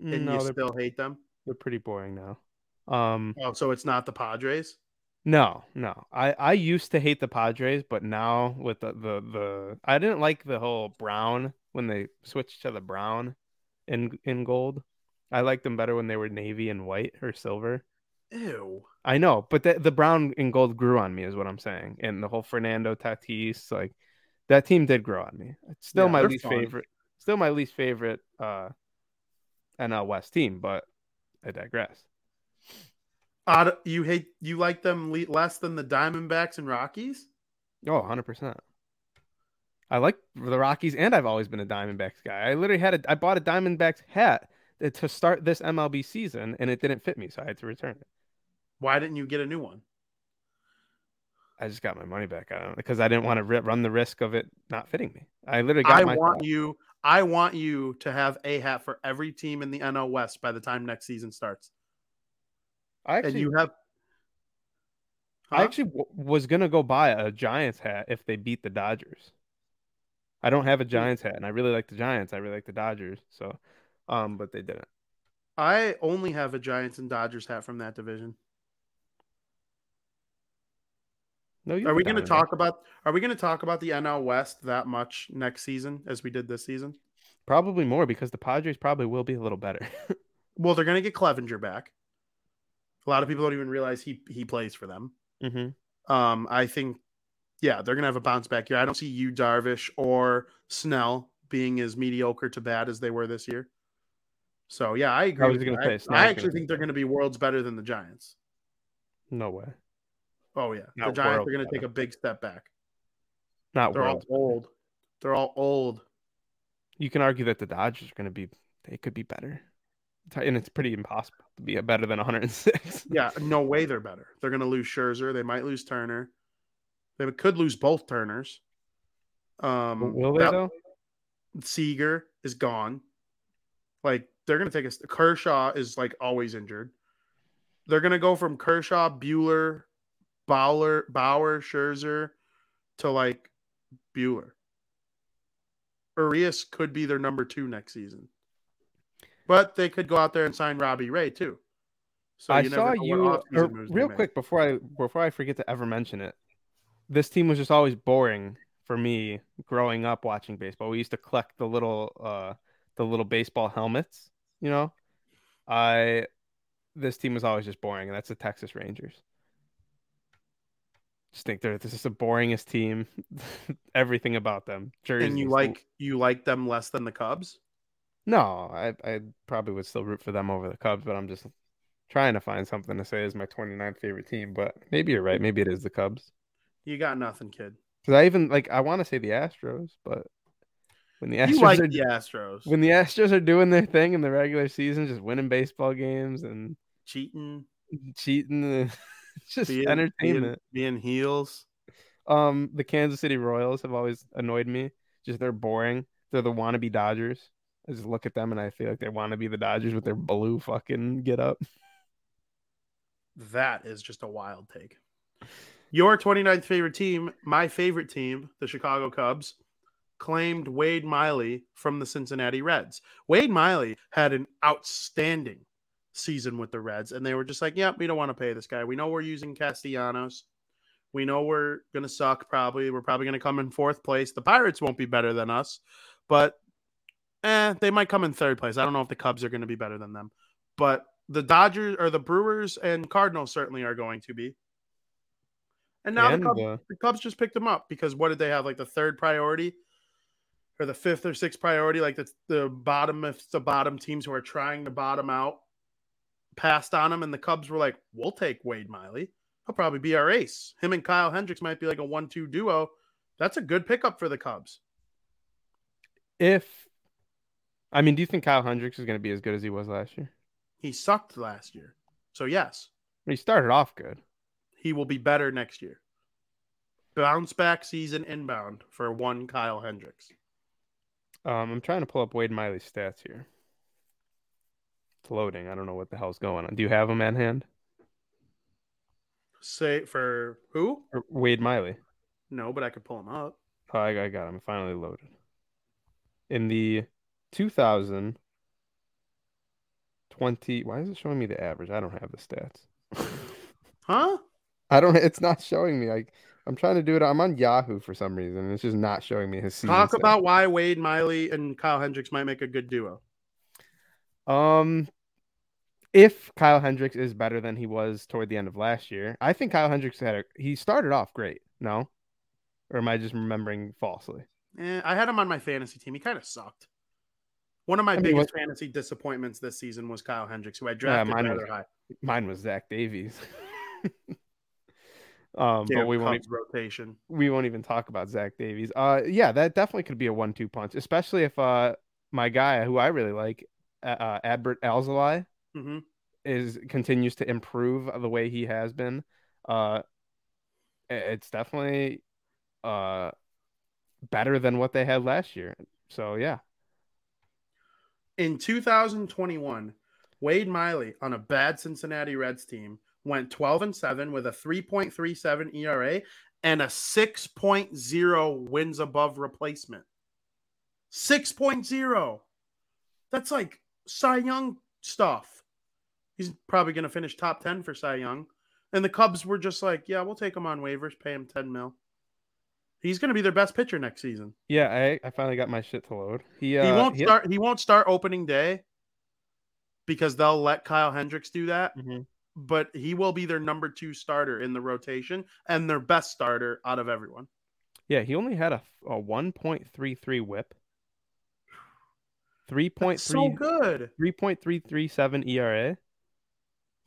and no, you still hate them? they're pretty boring now. Um, Oh, so it's not the Padres? no, no. I I used to hate the Padres, but now with the the the I didn't like the whole brown when they switched to the brown in in gold. I liked them better when they were navy and white or silver. Ew. I know, but the the brown and gold grew on me, is what I'm saying. And the whole Fernando Tatis, like that team did grow on me. It's still Yeah, my least fun. favorite. Still my least favorite uh NL West team, but I digress. Odd, you hate you like them le- less than the Diamondbacks and Rockies? Oh, 100%. I like the Rockies, and I've always been a Diamondbacks guy. I literally had a, I bought a Diamondbacks hat to start this MLB season, and it didn't fit me, so I had to return it. Why didn't you get a new one? I just got my money back on it because I didn't want to run the risk of it not fitting me. I literally got I my want you. I want you to have a hat for every team in the NL West by the time next season starts. I actually, and you have. I actually w- was gonna go buy a Giants hat if they beat the Dodgers. I don't have a Giants hat, and I really like the Giants. I really like the Dodgers, so, um, but they didn't. I only have a Giants and Dodgers hat from that division. No, Are we going to talk about Are we going to talk about the NL West that much next season as we did this season? Probably more because the Padres probably will be a little better. *laughs* Well, they're going to get Clevenger back. A lot of people don't even realize he he plays for them. mm-hmm. Um, I think, yeah, they're gonna have a bounce back year. I don't see you, Darvish, or Snell being as mediocre to bad as they were this year. So yeah, I agree. was with gonna say, I, I actually think they're gonna be worlds better than the Giants. No way. Oh yeah, the Giants are gonna take a big step back. Not They're world. all old. They're all old. You can argue that the Dodgers are going to be. They could be better, and it's pretty impossible to be better than 106. *laughs* Yeah, no way they're better. They're gonna lose Scherzer. They might lose Turner. They could lose both Turners. Um, Will they that- though? Seager is gone. Like they're gonna take a Kershaw is like always injured. They're gonna go from Kershaw, Buehler, Bauer, Bauer, Scherzer to like Buehler. Urias could be their number two next season, but they could go out there and sign Robbie Ray too. So I saw know you real make. quick before I before I forget to ever mention it. This team was just always boring for me growing up watching baseball. We used to collect the little uh the little baseball helmets, you know. I this team was always just boring, and that's the Texas Rangers. Just think they're this is the boringest team. *laughs* Everything about them. Jerseys. And you like you like them less than the Cubs? No, I I probably would still root for them over the Cubs, but I'm just trying to find something to say as my 29th favorite team. But maybe you're right. Maybe it is the Cubs. You got nothing, kid. Because I even like I want to say the Astros, but when the Astros You like are the Astros. when the Astros are doing their thing in the regular season, just winning baseball games and cheating, cheating, *laughs* *laughs* it's just being, entertainment. being, being heels. Um, the Kansas City Royals have always annoyed me. Just they're boring. They're the wannabe Dodgers. I just look at them and I feel like they want to be the Dodgers with their blue fucking get up. That is just a wild take. Your 29th favorite team, my favorite team, the Chicago Cubs, claimed Wade Miley from the Cincinnati Reds. Wade Miley had an outstanding season with the Reds, and they were just like, "Yep, we don't want to pay this guy. We know we're using Castellanos. We know we're gonna suck. Probably, we're probably gonna come in fourth place. The Pirates won't be better than us, but eh, they might come in third place. I don't know if the Cubs are gonna be better than them, but the Dodgers or the Brewers and Cardinals certainly are going to be. And now And, the, Cubs, uh, the Cubs just picked them up because what did they have? Like the third priority or the fifth or sixth priority? Like the, the bottom, if the bottom teams who are trying to bottom out passed on him, and the Cubs were like, we'll take Wade Miley. He'll probably be our ace. Him and Kyle Hendricks might be like a one two duo. That's a good pickup for the Cubs. If I mean, do you think Kyle Hendricks is going to be as good as he was last year? He sucked last year. So, yes, He started off good. he will be better next year. Bounce back season inbound for one Kyle Hendricks. Um, I'm trying to pull up Wade Miley's stats here. It's loading. I don't know what the hell's going on. Do you have him at hand? Say for who? Or Wade Miley. No, but I could pull him up. Oh, I, I got him. Finally loaded. In the 2020, why is it showing me the average? I don't have the stats. *laughs* Huh? I don't. It's not showing me. Like I'm trying to do it. I'm on Yahoo for some reason. and It's just not showing me his season. Talk stats. about why Wade Miley and Kyle Hendricks might make a good duo. Um, if Kyle Hendricks is better than he was toward the end of last year, I think Kyle Hendricks had a he started off great. No, or am I just remembering falsely? Eh, I had him on my fantasy team. He kind of sucked. One of my I mean, biggest fantasy disappointments this season was Kyle Hendricks, who I drafted mine rather was- high. Mine was Zach Davies. *laughs* um, but we won't. Cubs rotation. we won't even talk about Zach Davies. Uh, yeah, that definitely could be a one-two punch, especially if uh my guy who I really like, uh, uh Adbert Alzolay, hmm is continues to improve the way he has been. Uh, it's definitely uh better than what they had last year. So yeah, In 2021, Wade Miley on a bad Cincinnati Reds team went 12 and 7 with a 3.37 ERA and a 6.0 wins above replacement. 6.0. That's like Cy Young stuff. He's probably going to finish top 10 for Cy Young. And the Cubs were just like, yeah, we'll take him on waivers, pay him 10 mil. He's going to be their best pitcher next season. Yeah, I, I finally got my shit to load. He uh, he won't he- start. He won't start opening day because they'll let Kyle Hendricks do that. Mhm. But he will be their number two starter in the rotation and their best starter out of everyone. Yeah, he only had a, a 1.33 whip. 3.3 So good. 3.337 ERA.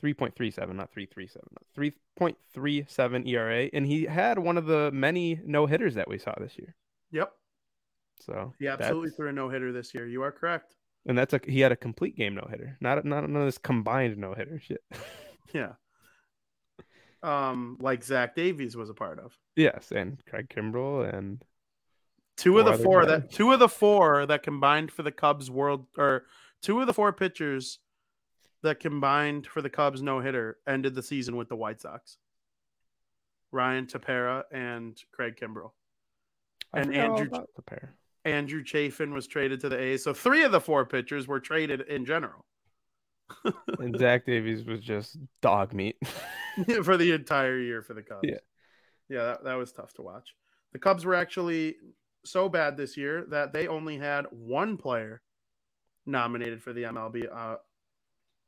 3.37, not 337. 3.37 ERA. And he had one of the many no hitters that we saw this year. Yep. So He absolutely that's- threw a no hitter this year. You are correct. and that's a he had a complete game no hitter, not not none of this combined no hitter shit. *laughs* Yeah. Um, like Zach Davies was a part of. yes, and Craig Kimbrel and Two of the four guys. that two of the four that combined for the Cubs world or two of the four pitchers that combined for the Cubs no hitter ended the season with the White Sox. Ryan Tepera and Craig Kimbrel. I And Andrew-. Andrew Chafin was traded to the A's. So three of the four pitchers were traded in general *laughs* And Zach Davies was just dog meat. *laughs* for the entire year for the Cubs. Yeah. Yeah, that, that was tough to watch. The Cubs were actually so bad this year that they only had one player nominated for the MLB. Uh,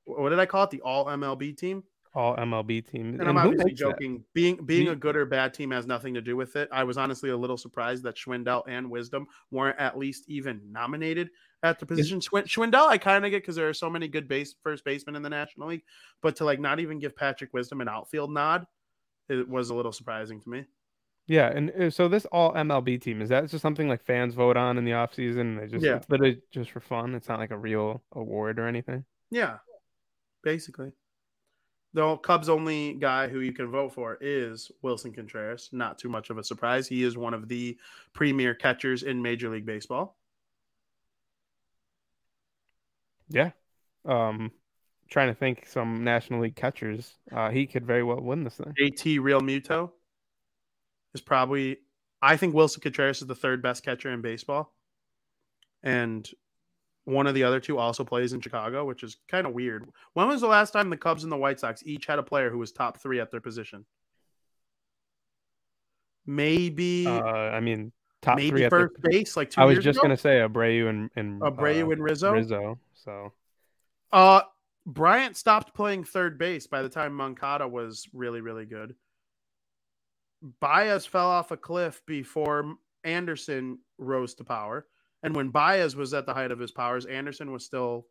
what did I call it? The All MLB team. all MLB team. And, I'm obviously makes that? joking. Being being a good or bad team has nothing to do with it. I was honestly a little surprised that Schwindel and Wisdom weren't at least even nominated at the position. Schwin- Schwindel, I kind of get because there are so many good base first basemen in the National League, but to like not even give Patrick Wisdom an outfield nod, it was a little surprising to me. Yeah, and uh, so this all MLB team is that just something like fans vote on in the offseason? and They just Yeah. it's literally just for fun. It's not like a real award or anything. Yeah, basically. The Cubs' only guy who you can vote for is Wilson Contreras. Not too much of a surprise. He is one of the premier catchers in Major League Baseball. Yeah. Um, trying to think some National League catchers. Uh, he could very well win this thing. JT Realmuto is probably I think Wilson Contreras is the third best catcher in baseball. And one of the other two also plays in Chicago, which is kind of weird. When was the last time the Cubs and the White Sox each had a player who was top three at their position? Maybe Uh, I mean, top three maybe at the- first base, like two I was just ago? gonna say Abreu and and Abreu uh, and Rizzo. Rizzo. So Uh Bryant stopped playing third base by the time Moncada was really, really good. Baez fell off a cliff before Anderson rose to power. And when Baez was at the height of his powers, Anderson was still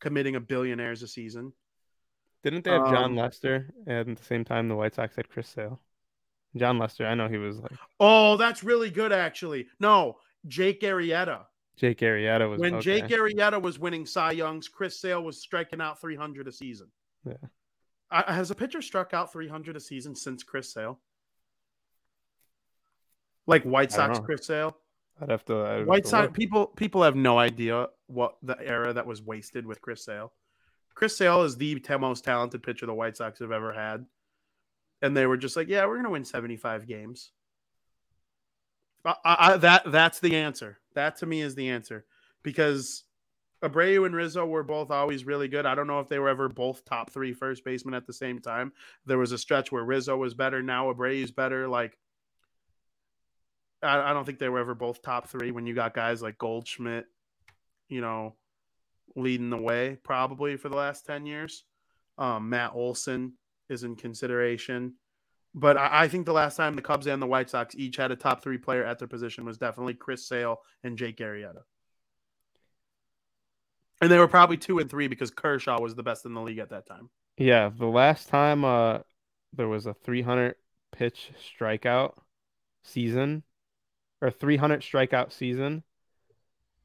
committing a billionaires a season. didn't they have John Um, Lester and at the same time the White Sox had Chris Sale? Jon Lester, I know he was like Oh, that's really good, actually. No, Jake Arrieta. Jake Arrieta was When okay. Jake Arrieta was winning Cy Youngs, Chris Sale was striking out 300 a season. Yeah. Uh, has a pitcher struck out 300 a season since Chris Sale? Like White Sox. Chris Sale? I'd have to. I'd White to Sox people people have no idea what the era that was wasted with Chris Sale. Chris Sale is the most talented pitcher the White Sox have ever had, and they were just like, "Yeah, we're gonna win seventy five games." I, I, I- that that's the answer. That to me is the answer because Abreu and Rizzo were both always really good. I don't know if they were ever both top three first basemen at the same time. There was a stretch where Rizzo was better. Now Abreu's better. Like I, I don't think they were ever both top three when you got guys like Goldschmidt, you know, leading the way probably for the last 10 years. Um, Matt Olson is in consideration. But I, I think the last time the Cubs and the White Sox each had a top three player at their position was definitely Chris Sale and Jake Arrieta. And they were probably two and three because Kershaw was the best in the league at that time. Yeah, the last time uh there was a 300 pitch strikeout season or 300 strikeout season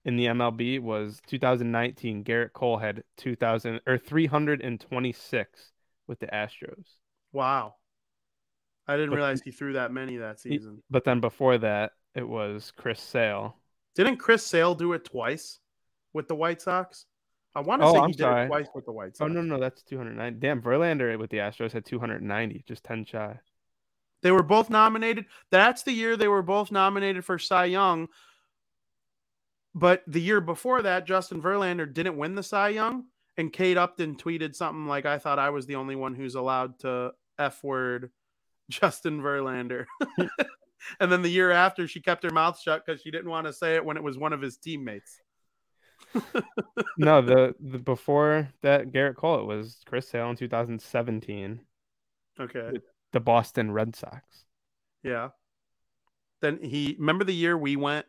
in the MLB was 2019. Gerrit Cole had 2000 or 326 with the Astros. Wow. I didn't But- realize he threw that many that season. But then before that, it was Chris Sale. Didn't Chris Sale do it twice with the White Sox? I want to Oh, say I'm he did it twice with the White oh, Sox. Oh no, no, that's 209. Damn, Verlander with the Astros had 290, just 10 shy. They were both nominated. That's the year they were both nominated for Cy Young. But the year before that, Justin Verlander didn't win the Cy Young. And Kate Upton tweeted something like, I thought I was the only one who's allowed to F word, *laughs* Justin Verlander. *laughs* and then the year after, she kept her mouth shut because she didn't want to say it when it was one of his teammates. *laughs* no, the, the before that Gerrit Cole, it was Chris Sale in 2017. Okay. The Boston Red Sox. Yeah. Then he remember the year we went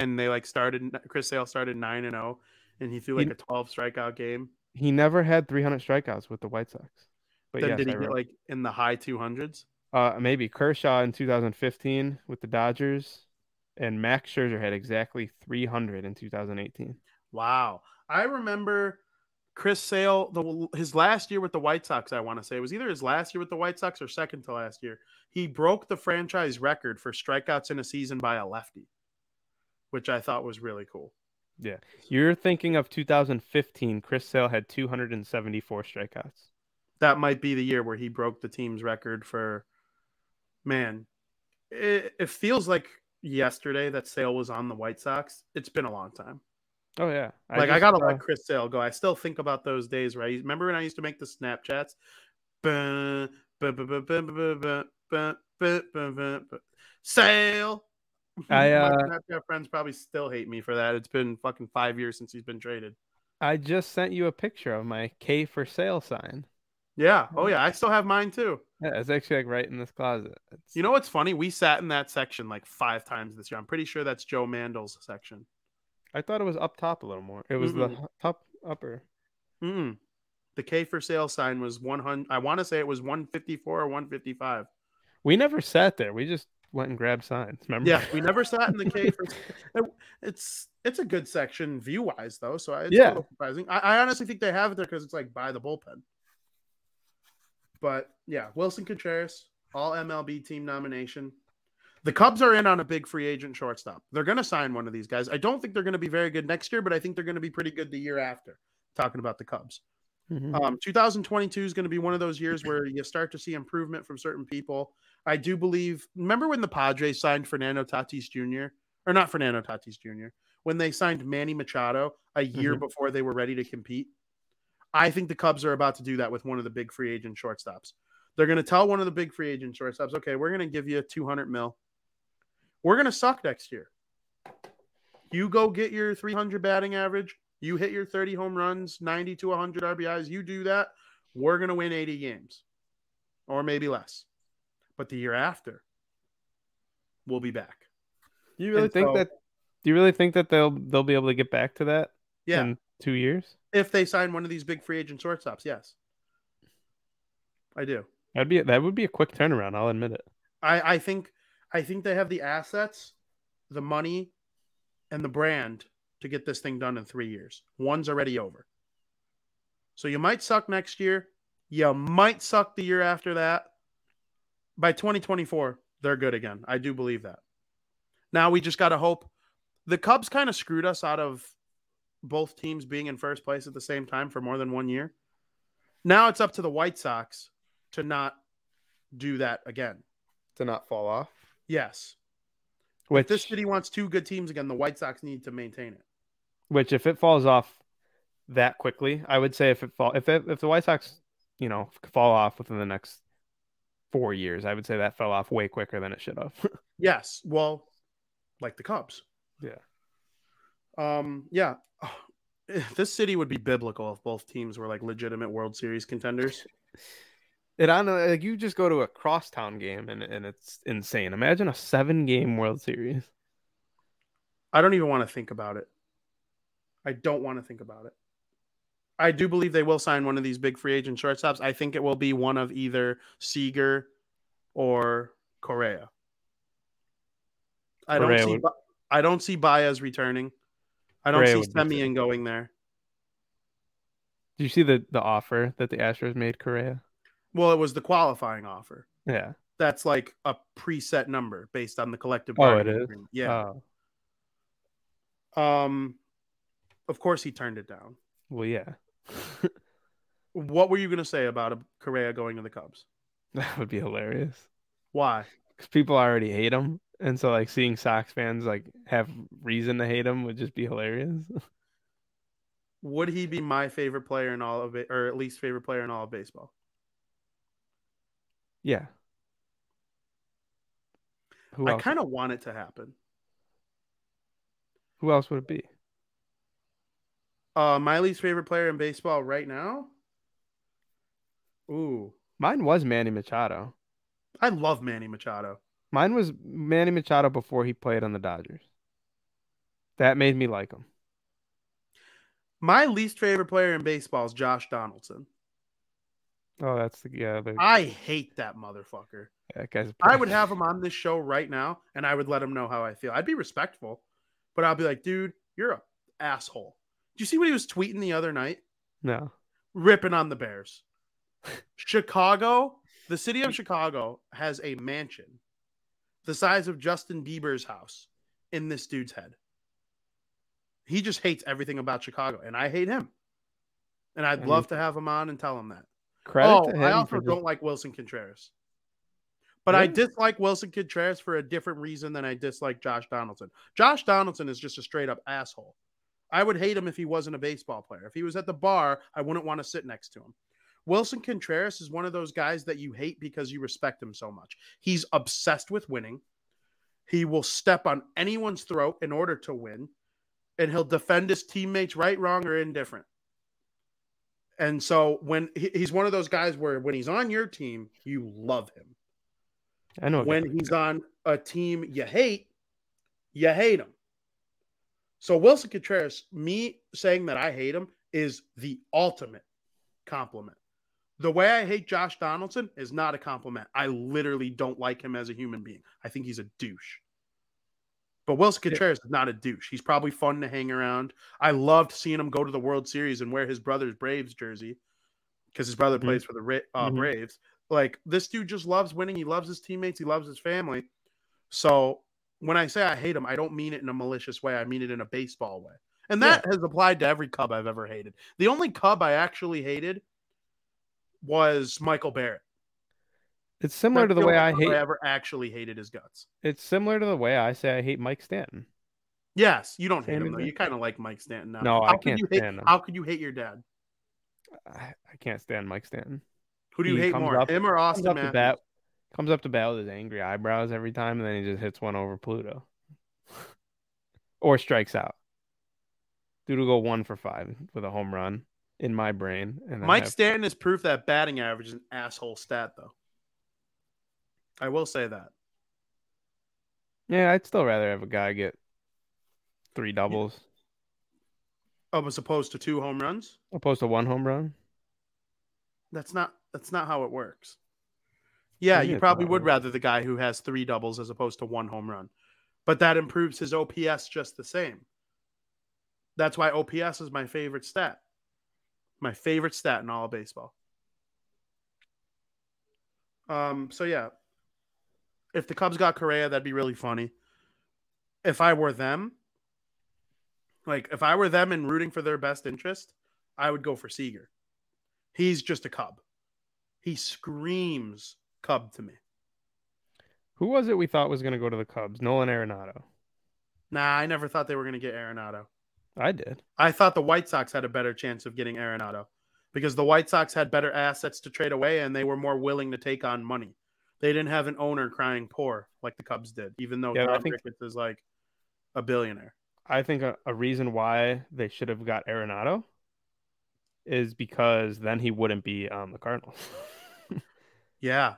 and they like started Chris Sale started nine and zero, and he threw like He- a twelve strikeout game. He never had 300 strikeouts with the White Sox. But then yes, did he get like in the high two hundreds? uh, maybe Kershaw in 2015 with the Dodgers, and Max Scherzer had exactly 300 in 2018. Wow. I remember Chris Sale the his last year with the White Sox. I want to say it was either his last year with the White Sox or second to last year. He broke the franchise record for strikeouts in a season by a lefty, which I thought was really cool. Yeah. You're thinking of 2015. Chris Sale had 274 strikeouts. that might be the year where he broke the team's record for man it, it feels like yesterday that sale was on the white sox it's been a long time Oh yeah, I like just, I gotta uh, let Chris Sale go. I still think about those days, right? Remember when I used to make the Snapchats? Sale. I uh, My Snapchat friends probably still hate me for that. It's been fucking five years since he's been traded. I just sent you a picture of my K for sale sign. Yeah. Oh yeah. I still have mine too. Yeah, it's actually like right in this closet. It's... You know what's funny? We sat in that section like five times this year. I'm pretty sure that's Joe Mandel's section. I thought it was up top a little more. It was the Mm-mm. h- top upper. Mm-mm. The K for sale sign was 100. I want to say it was 154 or 155. We never sat there. We just went and grabbed signs. Remember? Yeah, we never *laughs* sat in the K for. It's it's a good section view wise though, so it's Yeah. a little surprising. I, I honestly think they have it there because it's like by the bullpen. But yeah, Wilson Contreras, all MLB team nomination. The Cubs are in on a big free agent shortstop. They're going to sign one of these guys. I don't think they're going to be very good next year, but I think they're going to be pretty good the year after. Talking about the Cubs. Mhm. Um, 2022 is going to be one of those years where you start to see improvement from certain people. I do believe. Remember when the Padres signed Fernando Tatis Jr. or not Fernando Tatis Jr. when they signed Manny Machado a year Mhm. before they were ready to compete? I think the Cubs are about to do that with one of the big free agent shortstops. They're going to tell one of the big free agent shortstops, "Okay, we're going to give you 200 mil. We're going to suck next year. You go get your 300 batting average. You hit your 30 home runs, 90 to 100 RBIs. You do that, we're going to win 80 games or maybe less. But the year after, we'll be back. Do you really And think so- that? Do you really think that they'll they'll be able to get back to that Yeah. in two years? if they sign one of these big free agent shortstops, yes. I do. That'd be that would be a quick turnaround. I'll admit it. I, I think I think they have the assets, the money, and the brand to get this thing done in three years. One's already over. So you might suck next year. You might suck the year after that. By 2024, they're good again. I do believe that. Now we just got to hope. The Cubs kind of screwed us out of both teams being in first place at the same time for more than one year. Now it's up to the White Sox to not do that again. To not fall off. Yes. Which If this city wants two good teams again, the White Sox need to maintain it. which if it falls off that quickly, I would say if it fall if it, if the White Sox, you know, fall off within the next four years, I would say that fell off way quicker than it should have. *laughs* Yes. Well, like the Cubs. Yeah. Um, yeah. *sighs* This city would be biblical if both teams were like legitimate World Series contenders. *laughs* it on like you just go to a crosstown game and and it's insane. Imagine a seven game World Series. I don't even want to think about it. I don't want to think about it. I do believe they will sign one of these big free agent shortstops. I think it will be one of either Seager or Correa. I don't Correa see. would- I don't see Baez returning. I don't Correa see Semien going there. Did you see the the offer that the Astros made Correa? Well, it was the qualifying offer. Yeah. That's like a preset number based on the collective Oh, it bargaining is? Yeah. Oh, Um. Of course, he turned it down. well, yeah. *laughs* What were you going to say about a Correa going to the Cubs? *laughs* That would be hilarious. Why? Because people already hate him, and so like seeing Sox fans like have reason to hate him would just be hilarious. *laughs* Would he be my favorite player in all of it, or at least favorite player in all of baseball? Yeah. Who I kind of want it to happen. Who else would it be? Uh, my least favorite player in baseball right now. Ooh, Mine was Manny Machado. I love Manny Machado. Mine was Manny Machado before he played on the Dodgers. That made me like him. My least favorite player in baseball is Josh Donaldson. Oh, that's the yeah. The, I hate that motherfucker. that guy's. I would have him on this show right now, and I would let him know how I feel. I'd be respectful, but I'll be like, dude, you're a asshole. Do you see what he was tweeting the other night? no. Ripping on the Bears. *laughs* Chicago, the city of Chicago has a mansion the size of Justin Bieber's house in this dude's head. He just hates everything about Chicago, and I hate him. And I'd I love to have him on and tell him that. Credit oh, I also don't like Wilson Contreras. But I dislike Wilson Contreras for a different reason than I dislike Josh Donaldson. Josh Donaldson is just a straight up asshole. I would hate him if he wasn't a baseball player. If he was at the bar, I wouldn't want to sit next to him. Wilson Contreras is one of those guys that you hate because you respect him so much. He's obsessed with winning. He will step on anyone's throat in order to win, and he'll defend his teammates right, wrong, or indifferent. And so when he- he's one of those guys where when he's on your team, you love him. I know. When he's on a team you hate, you hate him. So Wilson Contreras, me saying that I hate him is the ultimate compliment. The way I hate Josh Donaldson is not a compliment. I literally don't like him as a human being. I think he's a douche. But Wilson Yeah. Contreras is not a douche. He's probably fun to hang around. I loved seeing him go to the World Series and wear his brother's Braves jersey because his brother Mhm. plays for the uh, Mhm. Braves. Like this dude just loves winning. He loves his teammates. He loves his family. So when I say I hate him, I don't mean it in a malicious way. I mean it in a baseball way. And that has applied to every Cub I've ever hated. The only Cub I actually hated was Michael Barrett. It's similar to the way I hate. I ever actually hated his guts. It's similar to the way I say I hate Mike Stanton. Yes, you don't hate him though. You kind of like Mike Stanton now. No, I how could can't you hate, stand him. How could you hate your dad? I, I can't stand Mike Stanton. Who do you He hate more, up- him or Austin Comes up to bat, comes up to bat with his angry eyebrows every time, and then he just hits one over Pluto, *laughs* or strikes out. Dude will go one for five with a home run in my brain, and Mike have- Stanton is proof that batting average is an asshole stat, though. I will say that. Yeah, I'd still rather have a guy get three doubles Oh, as opposed to two home runs. opposed to one home run. That's not. That's not how it works. Yeah, you probably would rather the guy who has three doubles as opposed to one home run, but that improves his OPS just the same. That's why OPS is my favorite stat. My favorite stat in all of baseball. Um. So yeah, if the Cubs got Correa, that'd be really funny. If I were them, like if I were them and rooting for their best interest, I would go for Seager. He's just a Cub. He screams Cub to me. Who was it we thought was going to go to the Cubs? Nolan Arenado. Nah, I never thought they were going to get Arenado. I did. I thought the White Sox had a better chance of getting Arenado because the White Sox had better assets to trade away and they were more willing to take on money. They didn't have an owner crying poor like the Cubs did, even though Yeah, I think- Ricketts is like a billionaire. I think a, a reason why they should have got Arenado is because then he wouldn't be on the Cardinals. *laughs* Yeah.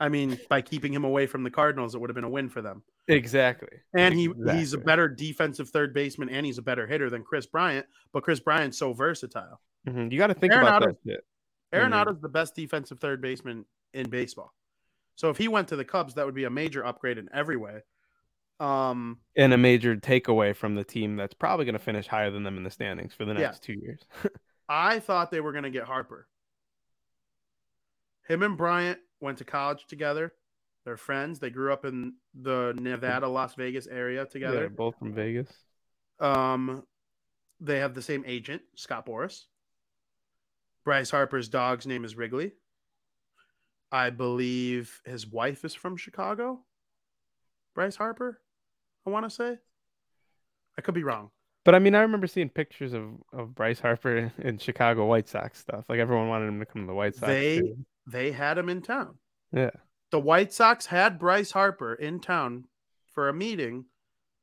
I mean, by keeping him away from the Cardinals, it would have been a win for them. exactly. And he he's a better defensive third baseman and he's a better hitter than Kris Bryant, but Kris Bryant's so versatile. Mhm. You got to think about that shit. Mhm. The best defensive third baseman in baseball. So if he went to the Cubs, that would be a major upgrade in every way. Um, And a major takeaway from the team that's probably going to finish higher than them in the standings for the Yeah. next two years. *laughs* I thought they were going to get Harper. Him and Bryant went to college together. They're friends. They grew up in the Nevada, Las Vegas area together. they're both from Vegas. Um, they have the same agent, Scott Boras. Bryce Harper's dog's name is Wrigley. I believe his wife is from Chicago. Bryce Harper, I want to say. I could be wrong. But I mean, I remember seeing pictures of, of Bryce Harper *laughs* in Chicago White Sox stuff. Like everyone wanted him to come to the White Sox. They- too. They had him in town. Yeah. The White Sox had Bryce Harper in town for a meeting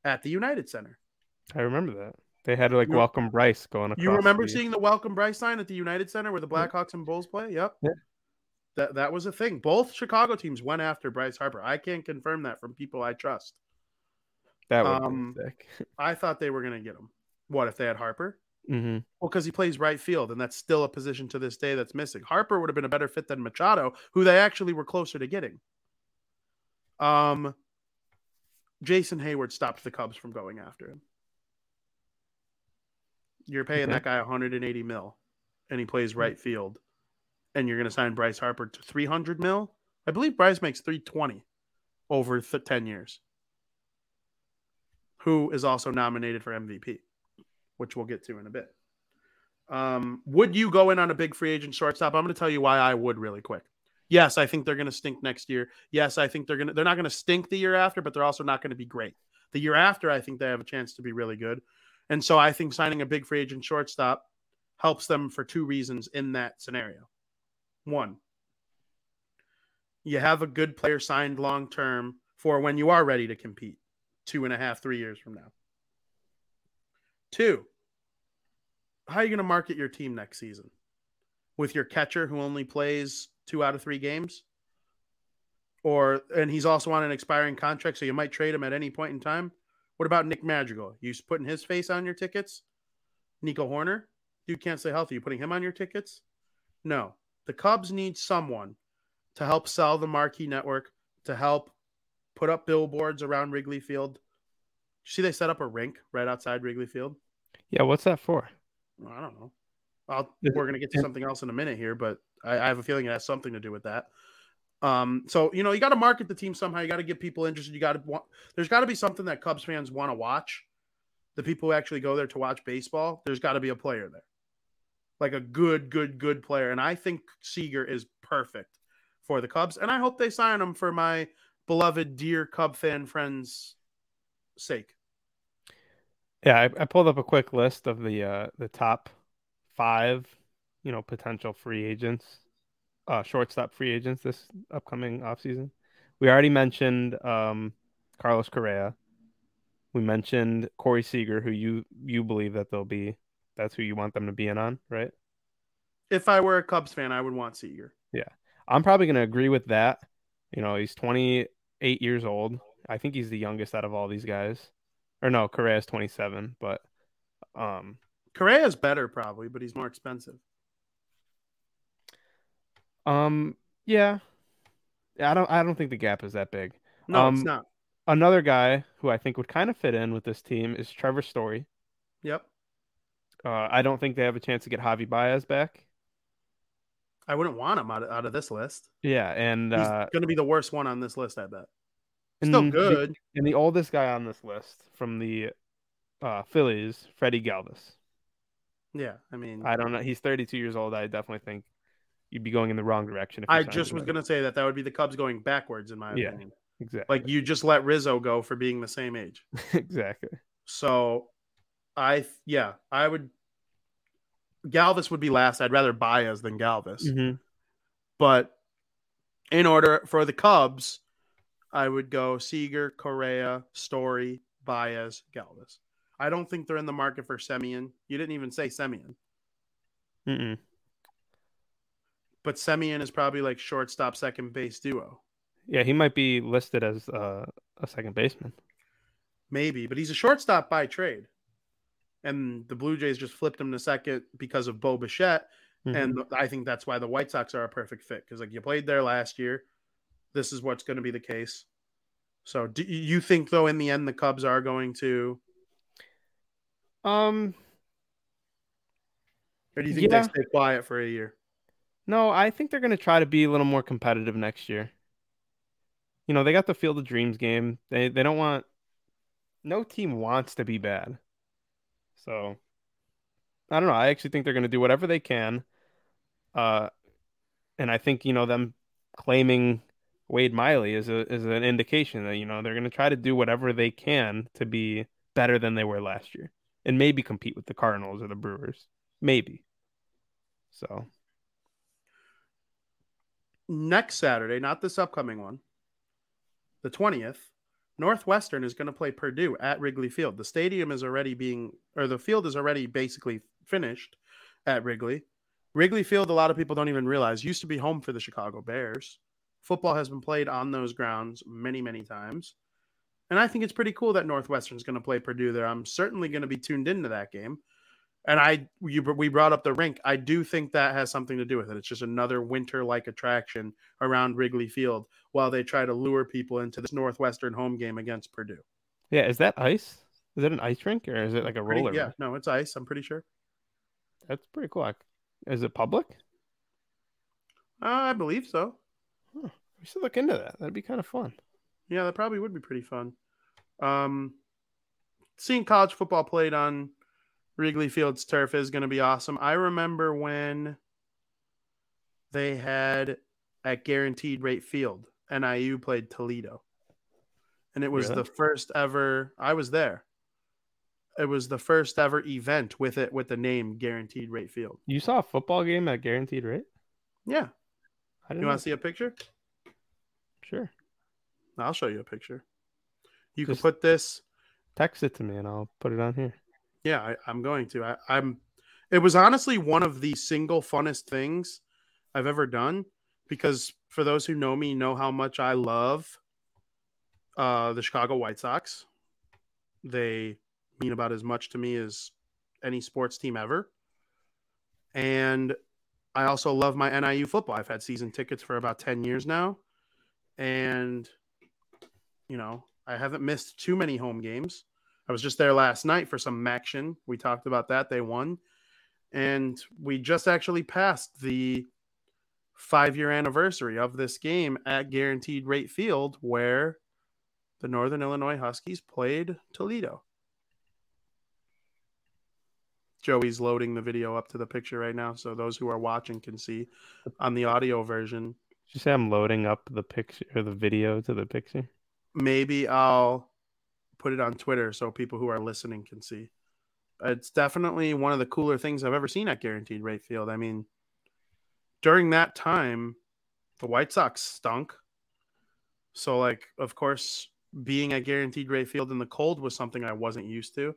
at the United Center. I remember that. They had to like You- welcome Bryce going across. You remember the- seeing the welcome Bryce sign at the United Center where the Blackhawks and Bulls play? Yep. Yeah. That that was a thing. Both Chicago teams went after Bryce Harper. I can't confirm that from people I trust. that would um, be sick. *laughs* I thought they were going to get him. What if they had Harper? hmm Well, because he plays right field, and that's still a position to this day that's missing. Harper would have been a better fit than Machado, who they actually were closer to getting. Um, Jason Heyward stopped the Cubs from going after him. You're paying Okay. that guy 180 mil, and he plays right field, and you're going to sign Bryce Harper to 300 mil. I believe Bryce makes 320 over th- 10 years. Who is also nominated for MVP, which we'll get to in a bit. Um, would you go in on a big free agent shortstop? I'm going to tell you why I would really quick. Yes, I think they're going to stink next year. Yes, I think they're going to they're not going to stink the year after, but they're also not going to be great. The year after, I think they have a chance to be really good. And so I think signing a big free agent shortstop helps them for two reasons in that scenario. One, you have a good player signed long term for when you are ready to compete two and a half, three years from now. Two, how are you going to market your team next season? With your catcher who only plays two out of three games? Or, and he's also on an expiring contract, so you might trade him at any point in time. What about Nick Madrigal? You putting his face on your tickets? Nico Hoerner? Dude can't stay healthy. You putting him on your tickets? No. The Cubs need someone to help sell the marquee network, to help put up billboards around Wrigley Field. See, they set up a rink right outside Wrigley Field. Yeah, what's that for? I don't know. I'll, we're going to get to something else in a minute here, but I, I have a feeling it has something to do with that. Um, so you know, you got to market the team somehow. You got to get people interested. You got to want. There's got to be something that Cubs fans want to watch. The people who actually go there to watch baseball. There's got to be a player there, like a good, good, good player. And I think Seager is perfect for the Cubs. And I hope they sign him for my beloved, dear Cub fan friends' sake. Yeah, I, I pulled up a quick list of the uh the top five, you know, potential free agents, uh shortstop free agents this upcoming offseason. We already mentioned um Carlos Correa. We mentioned Corey Seager, who you you believe that they'll be that's who you want them to be in on, right? If I were a Cubs fan, I would want Seager. Yeah. I'm probably gonna agree with that. You know, he's 28 years old. I think he's the youngest out of all these guys. Or no, Correa's 27, but um Correa's better probably, but he's more expensive. Um, yeah. I don't I don't think the gap is that big. No, it's Um, not. Another guy who I think would kind of fit in with this team is Trevor Story. Yep. Uh, I don't think they have a chance to get Javi Baez back. I wouldn't want him out of, out of this list. Yeah, and He's uh, going to be the worst one on this list, I bet. and Still the- good. and the oldest guy on this list from the uh, Phillies, Freddie Galvis. Yeah, I mean, I don't know. He's 32 years old. I definitely think you'd be going in the wrong direction. If I just was going to say that that would be the Cubs going backwards, in my Yeah. opinion. exactly Like you just let Rizzo go for being the same age. *laughs* exactly. So, I yeah, I would. Galvis would be last. I'd rather Baez than Galvis. Mhm. But in order for the Cubs, I would go Seager, Correa, Story, Baez, Galvis. I don't think they're in the market for Semien. You didn't even say Semien, Mm-mm. but Semien is probably like shortstop, second base duo. Yeah, he might be listed as uh, a second baseman. Maybe, but he's a shortstop by trade. And the Blue Jays just flipped him to second because of Bo Bichette. Mhm. And I think that's why the White Sox are a perfect fit because, like, you played there last year. This is what's going to be the case. So, do you think, though, in the end, the Cubs are going to, um, or do you think Yeah. they stay quiet for a year? No, I think they're going to try to be a little more competitive next year. You know, they got the Field of Dreams game. They they don't want no team wants to be bad. So I don't know. I actually think they're going to do whatever they can. Uh and I think, you know, them claiming Wade Miley is a is an indication that, you know, they're going to try to do whatever they can to be better than they were last year and maybe compete with the Cardinals or the Brewers. Maybe. So next Saturday, not this upcoming one, the 20th, Northwestern is going to play Purdue at Wrigley Field. The stadium is already being, or the field is already basically finished at Wrigley. Wrigley Field, a lot of people don't even realize, used to be home for the Chicago Bears. Football has been played on those grounds many, many times. And I think it's pretty cool that Northwestern's going to play Purdue there. I'm certainly going to be tuned into that game. And I, you, we brought up the rink. I do think that has something to do with it. It's just another winter-like attraction around Wrigley Field while they try to lure people into this Northwestern home game against Purdue. Yeah, is that ice? Is it an ice rink or is it like a Pretty- roller? yeah, rink? no, it's ice. I'm pretty sure. that's pretty cool. Is it public? Uh, I believe so. We should look into that. That'd be kind of fun. Yeah, that probably would be pretty fun. Um, seeing college football played on Wrigley Field's turf is going to be awesome. I remember when they had at Guaranteed Rate Field, NIU played Toledo, and it was Really? the first ever. I was there. It was the first ever event with it with the name Guaranteed Rate Field. You saw a football game at Guaranteed Rate? Yeah, I you want to see a picture? Sure. I'll show you a picture. You Just- can put this Text it to me and I'll put it on here. Yeah, I, I'm going to. I, I'm. It was honestly one of the single funnest things I've ever done because for those who know me, know how much I love uh, the Chicago White Sox. They mean about as much to me as any sports team ever, and I also love my NIU football. I've had season tickets for about ten years now, and you know I haven't missed too many home games. I was just there last night for some action. We talked about that. They won. And we just actually passed the five year anniversary of this game at Guaranteed Rate Field, where the Northern Illinois Huskies played Toledo. Joey's loading the video up to the picture right now, so those who are watching can see on the audio version. Did you say I'm loading up the picture or the video to the picture? maybe I'll put it on Twitter so people who are listening can see. It's definitely one of the cooler things I've ever seen at Guaranteed Rate Field. I mean, during that time, the White Sox stunk. So, like, of course, being at Guaranteed Rate Field in the cold was something I wasn't used to.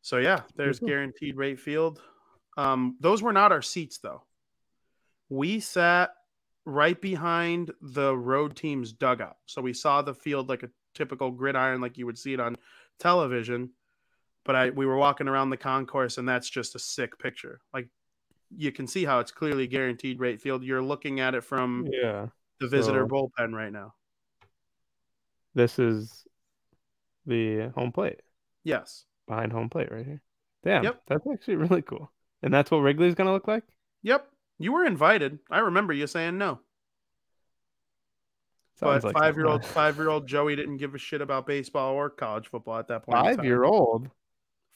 So, yeah, there's Mhm. Guaranteed Rate Field. Um, those were not our seats, though. We sat right behind the road team's dugout. So we saw the field like a typical gridiron, like you would see it on television. But I we were walking around the concourse, and that's just a sick picture. Like you can see how it's clearly guaranteed rate field. You're looking at it from Yeah. the visitor So- bullpen right now. This is the home plate. Yes. Behind home plate right here. Damn. Yep. That's actually really cool. And that's what Wrigley's gonna look like? Yep. You were invited. I remember you saying no. Sounds but like five year old five year old *laughs* Joey didn't give a shit about baseball or college football at that point. Five year old.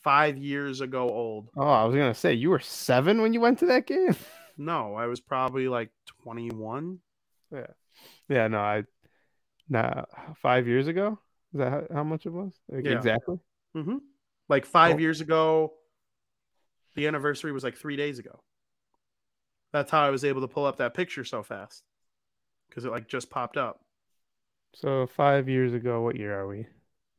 Five years ago old. Oh, I was gonna say you were seven when you went to that game. *laughs* No, I was probably like 21. yeah. Yeah, no, I nah five years ago? Is that how, how much it was? Like, Yeah. Exactly. hmm Like five Oh. years ago, the anniversary was like three days ago. That's how I was able to pull up that picture so fast because it like just popped up. So five years ago, what year are we?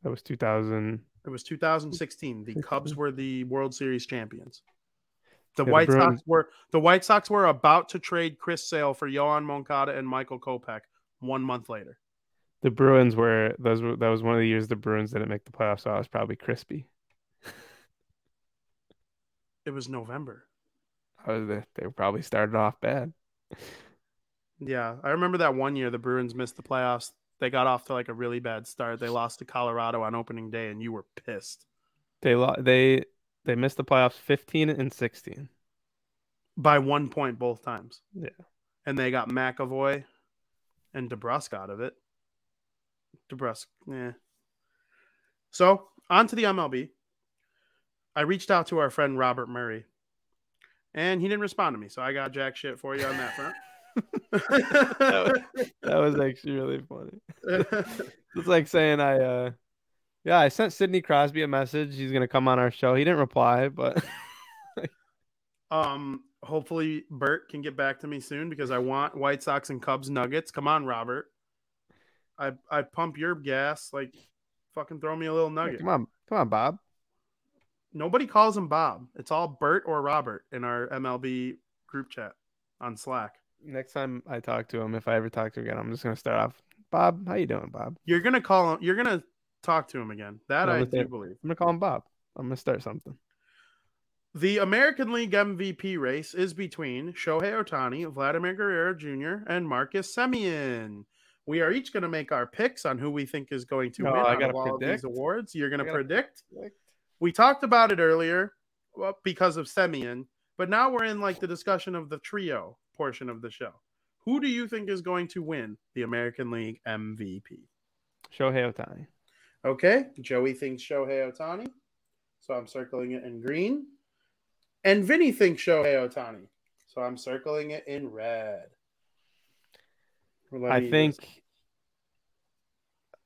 That was two thousand. It was 2016. The Cubs were the World Series champions. The Yeah, White Bruins- Sox were the White Sox were about to trade Chris Sale for Yoan Moncada and Michael Kopech one month later. The Bruins were those were that was one of the years the Bruins didn't make the playoffs, so I was probably crispy. It was November. I was they, they probably started off bad. Yeah, I remember that one year the Bruins missed the playoffs. They got off to like a really bad start. They lost to Colorado on opening day, and you were pissed They lo- they they missed the playoffs fifteen and sixteen. by one point both times. Yeah. and they got McAvoy and DeBrusk out of it. DeBrusk, yeah. So on to the MLB. I reached out to our friend Robert Murray, and he didn't respond to me. So I got jack shit for you on that front. *laughs* *laughs* That was actually really funny. *laughs* It's like saying I uh yeah, I sent Sidney Crosby a message. He's gonna come on our show. He didn't reply, but *laughs* um, Hopefully, Bert can get back to me soon because I want White Sox and Cubs Nuggets. Come on, Robert. I I pump your gas like fucking throw me a little nugget. come on, come on, Bob. Nobody calls him Bob. It's all Bert or Robert in our MLB group chat on Slack. Next time I talk to him, if I ever talk to him again, I'm just gonna start off. Bob, how you doing, Bob? You're gonna call him. You're gonna talk to him again. That I do believe. I'm gonna call him Bob. I'm gonna start something. The American League MVP race is between Shohei Ohtani, Vladimir Guerrero Jr., and Marcus Semien. We are each going to make our picks on who we think is going to No, win I out gotta of all of these predict. awards. You're going to gotta predict. We talked about it earlier well, because of Semien, but now we're in like the discussion of the trio portion of the show. Who do you think is going to win the American League MVP? Shohei Ohtani. Okay, Joey thinks Shohei Ohtani, so I'm circling it in green. And Vinny thinks Shohei Ohtani, so I'm circling it in red. I think. just-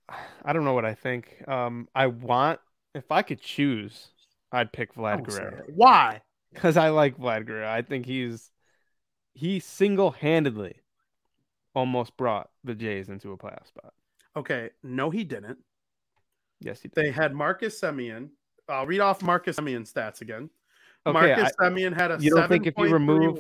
*sighs* I don't know what I think. Um, I want if I could choose, I'd pick Vlad Guerrero. Why? Because I like Vlad Guerrero. I think he's he single handedly almost brought the Jays into a playoff spot. Okay, no, he didn't. Yes, he did. They had Marcus Semien. I'll read off Marcus Semien stats again. Okay, Marcus I- Semien had a you don't think if you remove-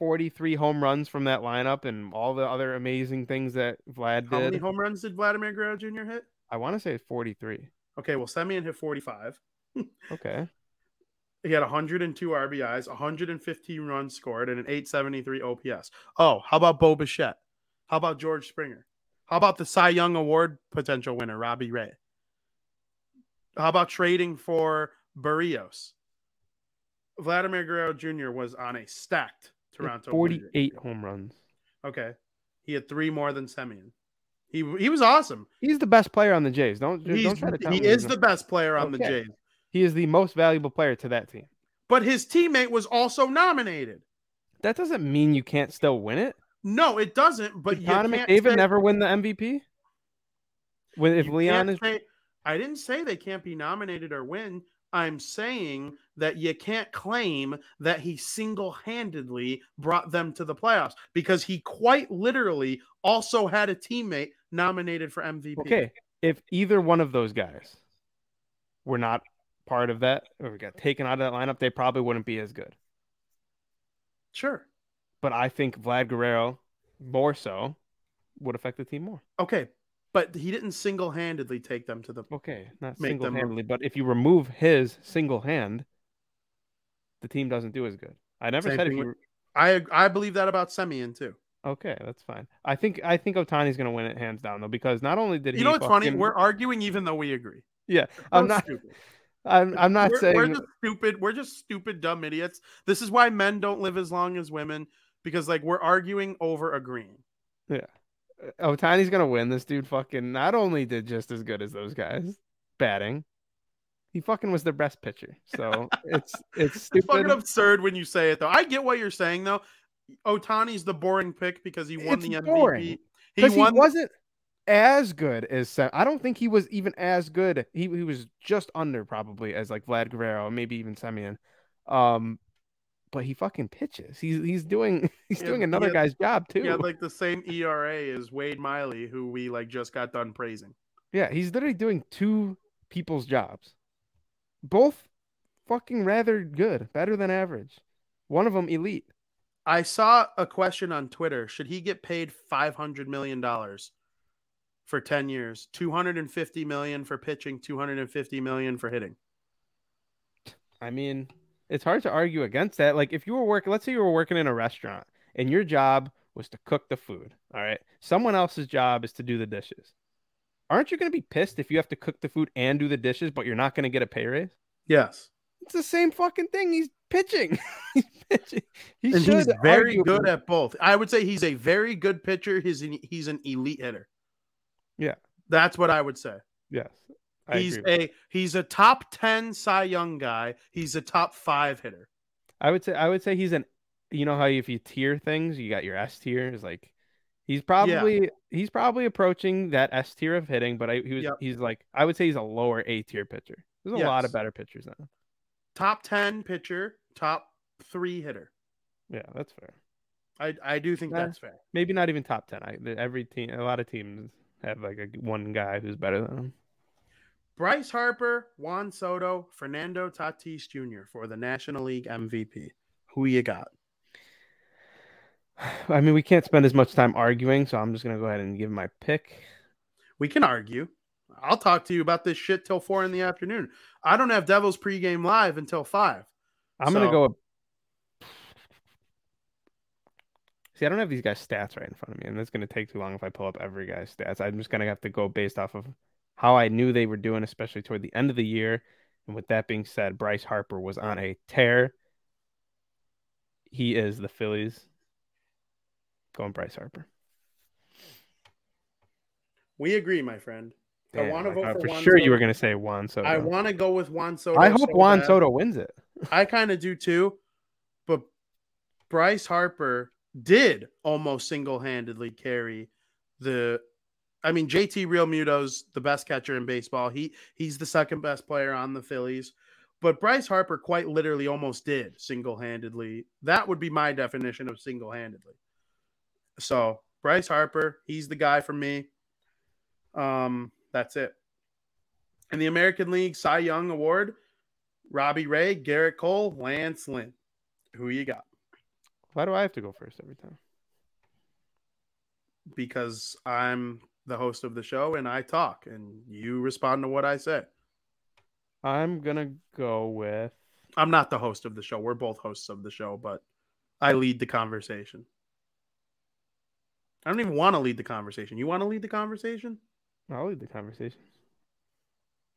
43 home runs from that lineup and all the other amazing things that Vlad did? How many home runs did Vladimir Guerrero Jr. hit? I want to say 43. Okay, well, Semien hit 45. *laughs* Okay. He had 102 RBIs, 115 runs scored, and an 873 OPS. Oh, how about Bo Bichette? How about George Springer? How about the Cy Young Award potential winner, Robbie Ray? How about trading for Berrios? Vladimir Guerrero Jr. was on a stacked Toronto. 48 team. home runs. Okay. He had three more than Semien. He he was awesome. He's the best player on the Jays. Don't He's, don't try to tell he me is the best player on the Jays. He is the most valuable player to that team. But his teammate was also nominated. That doesn't mean you can't still win it. No, it doesn't. But Did you Connor can't McDavid say- never win the MVP? When if you Leon is say- I didn't say they can't be nominated or win. I'm saying that you can't claim that he single handedly brought them to the playoffs because he quite literally also had a teammate nominated for MVP. okay, if either one of those guys were not part of that or we got taken out of that lineup, they probably wouldn't be as good. Sure. But I think Vlad Guerrero more so would affect the team more. Okay. But he didn't single handedly take them to the. Okay, not single handedly, but if you remove his single hand, the team doesn't do as good. I never Same said if you. I I believe that about Semien too. Okay, that's fine. I think I think Ohtani's gonna win it hands down though because not only did he. You know what's funny? We're arguing even though we agree. yeah. I'm not. stupid. I'm, I'm not we're, saying. we're just stupid. We're just stupid, dumb idiots. This is why men don't live as long as women because like we're arguing over agreeing. Yeah, uh, Ohtani's gonna win. This dude fucking not only did just as good as those guys batting, he fucking was their best pitcher. So *laughs* it's it's It's fucking absurd when you say it though. I get what you're saying though. Ohtani's the boring pick because he won It's the MVP. boring, He because he, won. wasn't as good as Sam. I don't think he was even as good. He he was just under probably as like Vlad Guerrero, maybe even Semien. Um, but he fucking pitches. He's he's doing *laughs* he's Yeah, doing another guy's job too. had like the same ERA as Wade Miley, who we like just got done praising. Yeah, he's literally doing two people's jobs. Both fucking rather good, better than average. One of them elite. I saw a question on Twitter. Should he get paid five hundred million dollars for ten years? Two hundred and fifty million for pitching, two hundred and fifty million for hitting. I mean, it's hard to argue against that. Like if you were working, let's say you were working in a restaurant and your job was to cook the food, all right? Someone else's job is to do the dishes. Aren't you going to be pissed if you have to cook the food and do the dishes, but you're not going to get a pay raise? Yes, It's the same fucking thing. He's pitching. *laughs* he's pitching. He and he's very good at both. I would say he's a very good pitcher. He's an, he's an elite hitter. Yeah. that's what I would say. Yes. I he's a he's a top ten Cy Young guy. He's a top five hitter. I would say I would say he's an you know how if you tier things, you got your S tier is like he's probably he's probably approaching that S tier of hitting, but I he was Yep. he's like I would say he's a lower A tier pitcher. There's a lot of better pitchers than him. Top ten pitcher, top three hitter. Yeah, that's fair. I I do think Nah. that's fair. Maybe not even top ten. I, every team, a lot of teams have like a one guy who's better than him. Bryce Harper, Juan Soto, Fernando Tatis Jr. for the National League MVP. Who you got? *sighs* I mean, we can't spend as much time arguing, so I'm just gonna go ahead and give my pick. We can argue. I'll talk to you about this shit till four in the afternoon. I don't have Devils pregame live until five. I'm gonna So- go. with- See, I don't have these guys' stats right in front of me, and that's gonna take too long if I pull up every guy's stats. I'm just gonna have to go based off of how I knew they were doing, especially toward the end of the year. And with that being said, Bryce Harper was on a tear. He is the Phillies. Going Bryce Harper. We agree, my friend. I want to vote for for Juan sure you were gonna say Juan Soto. I want to go with Juan Soto. I hope so Juan. Soto wins it. I kind of do too, but Bryce Harper did almost single-handedly carry the. I mean, JT Realmuto's the best catcher in baseball. He he's the second best player on the Phillies, but Bryce Harper quite literally almost did single-handedly. That would be my definition of single-handedly. So Bryce Harper, he's the guy for me. Um, that's it. In the American League Cy Young Award, Robbie Ray, Gerrit Cole, Lance Lynn. Who you got? Why do I have to go first every time? Because I'm the host of the show and I talk and you respond to what I say. I'm gonna go with I'm not the host of the show. We're both hosts of the show, but I lead the conversation. I don't even want to lead the conversation. You want to lead the conversation? I'll lead the conversation.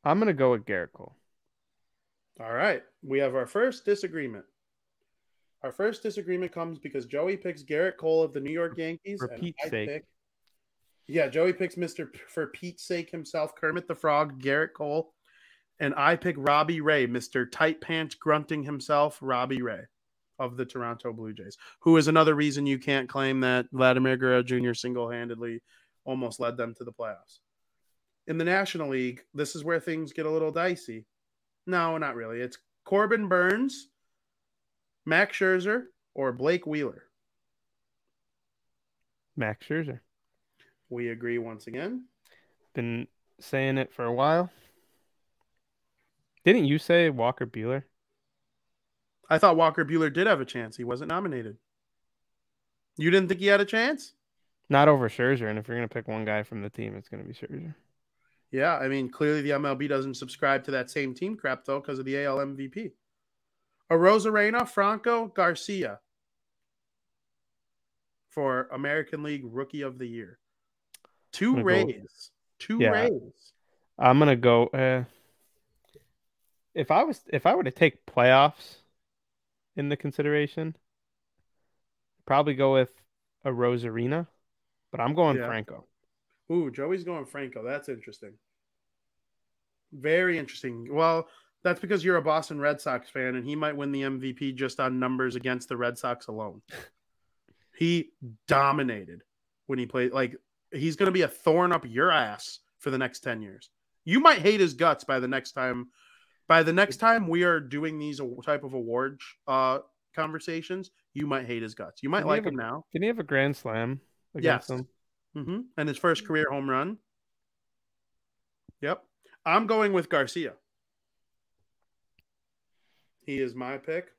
I'm gonna go with Gerrit Cole. All right. We have our first disagreement. Our first disagreement comes because Joey picks Gerrit Cole of the New York Yankees. For Pete's sake. pick- yeah, Joey picks Mr. P- for Pete's sake himself, Kermit the Frog, Gerrit Cole. And I pick Robbie Ray, Mr. Tight Pants grunting himself, Robbie Ray of the Toronto Blue Jays, who is another reason you can't claim that Vladimir Guerrero Jr. single handedly almost led them to the playoffs. In the National League, this is where things get a little dicey. No, not really. It's Corbin Burnes, Max Scherzer, or Blake Wheeler. Max Scherzer. We agree once again. Been saying it for a while. Didn't you say Walker Buehler? I thought Walker Buehler did have a chance. He wasn't nominated. You didn't think he had a chance? Not over Scherzer, and if you're gonna pick one guy from the team, it's gonna be Scherzer. Yeah, I mean, clearly the MLB doesn't subscribe to that same team crap though because of the AL MVP. Arozarena, Franco, Garcia for American League Rookie of the Year. Two I'm go- Rays. Two Yeah. Rays. I'm gonna go. Uh, if I was, if I were to take playoffs in the consideration, probably go with Arozarena, but I'm going Yeah. Franco. Ooh, Joey's going Franco. That's interesting. Very interesting. Well, that's because you're a Boston Red Sox fan, and he might win the MVP just on numbers against the Red Sox alone. *laughs* he dominated when he played. Like he's going to be a thorn up your ass for the next ten years. You might hate his guts by the next time. By the next time we are doing these type of award uh, conversations, you might hate his guts. You might Didn't like him now. Did he have a grand slam against Yes. them? hmm And his first career home run. Yep. I'm going with Garcia. He is my pick.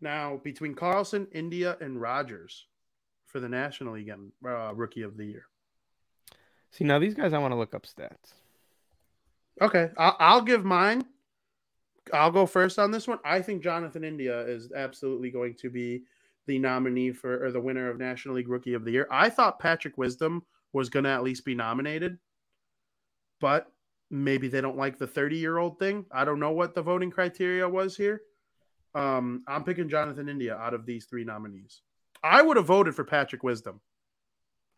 Now, between Carlson, India, and Rogers for the National League uh, Rookie of the Year. See, now these guys, I want to look up stats. Okay. I'll, I'll give mine. I'll go first on this one. I think Jonathan India is absolutely going to be the nominee for or the winner of National League Rookie of the Year. I thought Patrick Wisdom was going to at least be nominated, but maybe they don't like the 30 year old thing. I don't know what the voting criteria was here. Um, I'm picking Jonathan India out of these three nominees. I would have voted for Patrick Wisdom.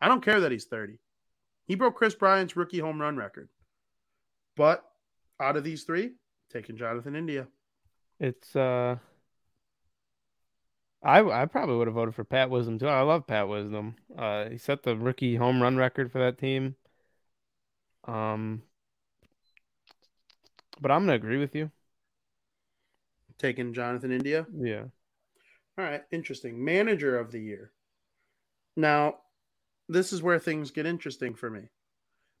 I don't care that he's 30. He broke Chris Bryant's rookie home run record. But out of these three, taking Jonathan India. It's uh, I I probably would have voted for Pat Wisdom too. I love Pat Wisdom. Uh, he set the rookie home run record for that team. Um, but I'm gonna agree with you. Taking Jonathan India. Yeah. All right, interesting. Manager of the year. Now, this is where things get interesting for me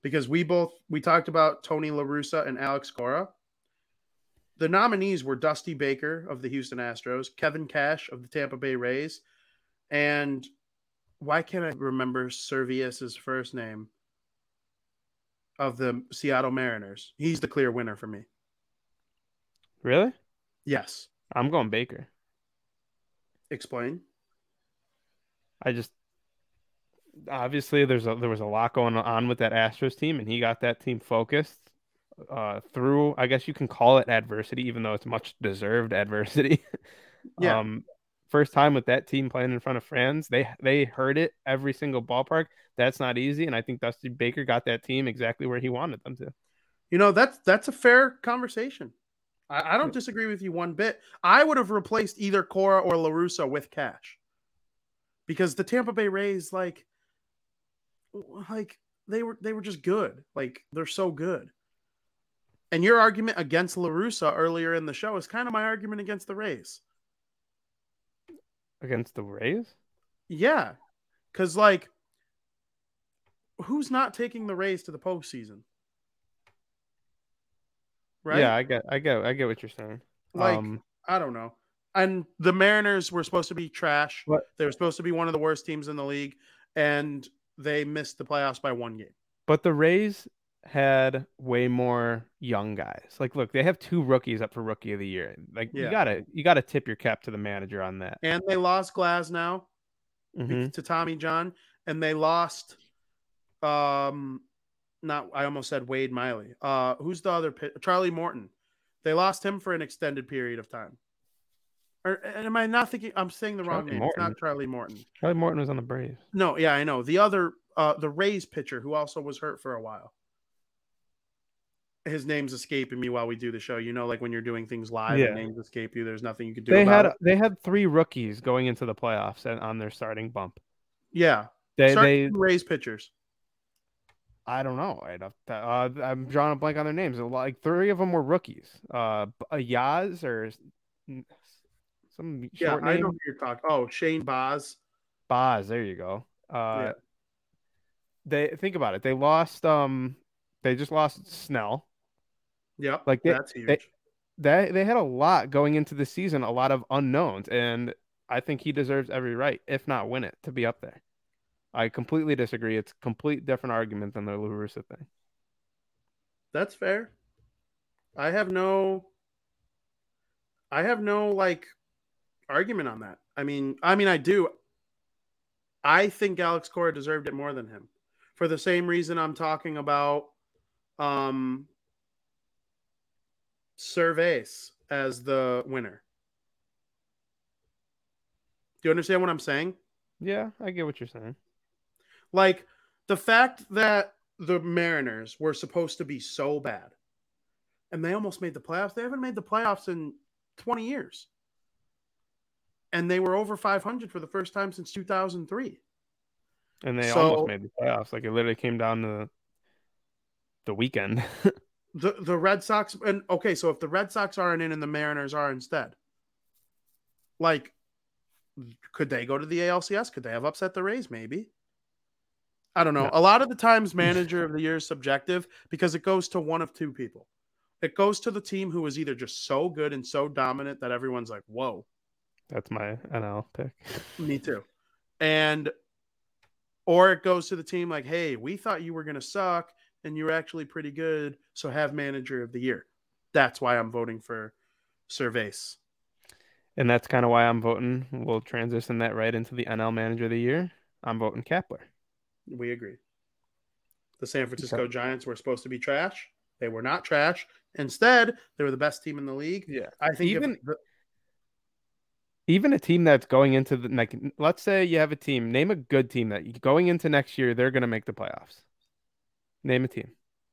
because we both we talked about Tony La Russa and Alex Cora. The nominees were Dusty Baker of the Houston Astros, Kevin Cash of the Tampa Bay Rays, and why can't I remember Servais's first name of the Seattle Mariners? He's the clear winner for me. Really? Yes. I'm going Baker. Explain. I just obviously there's a there was a lot going on with that Astros team, and he got that team focused uh, through. I guess you can call it adversity, even though it's much deserved adversity. *laughs* Yeah. um, first time with that team playing in front of fans, they they heard it every single ballpark. That's not easy, and I think Dusty Baker got that team exactly where he wanted them to. You know, that's that's a fair conversation. I, I don't disagree with you one bit. I would have replaced either Cora or La Russa with Cash. Because the Tampa Bay Rays, like, like they were they were just good. Like they're so good. And your argument against La Russa earlier in the show is kind of my argument against the Rays. Against the Rays? Yeah. Cause like who's not taking the Rays to the postseason? Right? Yeah, I get, I get, I get what you're saying. Like um, I don't know. And the Mariners were supposed to be trash. What? They were supposed to be one of the worst teams in the league, and they missed the playoffs by one game. but the Rays had way more young guys. Like, look, they have two rookies up for Rookie of the Year. Like, Yeah. you gotta, you gotta tip your cap to the manager on that. And they lost Glasnow Mhm. to Tommy John, and they lost um not I almost said Wade Miley. Uh who's the other? Charlie Morton. They lost him for an extended period of time. Or and am I not thinking I'm saying the wrong name? Morton. It's not Charlie Morton. Charlie Morton was on the Braves. No, yeah, I know. The other uh the Rays pitcher who also was hurt for a while. His name's escaping me while we do the show. You know, like when you're doing things live Yeah. and names escape you, there's nothing you could do They about had, it. they had three rookies going into the playoffs and on their starting bump. Yeah. They, Start they, Rays pitchers. I don't know. To- uh, I'm drawing a blank on their names. Like three of them were rookies. Uh, a Yaz or some Yeah, short I name. know who you're talking. Oh, Shane Baz. Boz, there you go. Uh, Yeah. they think about it. They lost. Um, they just lost Snell. Yep. Like, they- that's huge. they- They they had a lot going into the season, a lot of unknowns, and I think he deserves every right, if not win it, to be up there. I completely disagree. It's a complete different argument than the La Russa thing. That's fair. I have no I have no like argument on that. I mean, I mean I do. I think Alex Cora deserved it more than him. For the same reason I'm talking about um Servais as the winner. Do you understand what I'm saying? Yeah, I get what you're saying. Like the fact that the Mariners were supposed to be so bad and they almost made the playoffs. They haven't made the playoffs in 20 years. And they were over 500 for the first time since 2003. And they So- almost made the playoffs. Like it literally came down to the weekend. *laughs* The the Red Sox and okay, so if the Red Sox aren't in and the Mariners are instead, like could they go to the ALCS? Could they have upset the Rays? Maybe. I don't know. No. A lot of the times, *laughs* manager of the year is subjective because it goes to one of two people. It goes to the team who is either just so good and so dominant that everyone's like, "Whoa, That's my NL pick. me too," and or it goes to the team like, "Hey, we thought you were going to suck and you're actually pretty good, so have manager of the year." That's why I'm voting for Servais. And that's kind of why I'm voting. We'll transition that right into the NL Manager of the Year. I'm voting Kapler. We agree. The San Francisco Giants were supposed to be trash. They were not trash. Instead, they were the best team in the league. Yeah. I think Even- the- Even a team that's going into the like, let's say you have a team. Name a good team that going into next year they're going to make the playoffs. Name a team.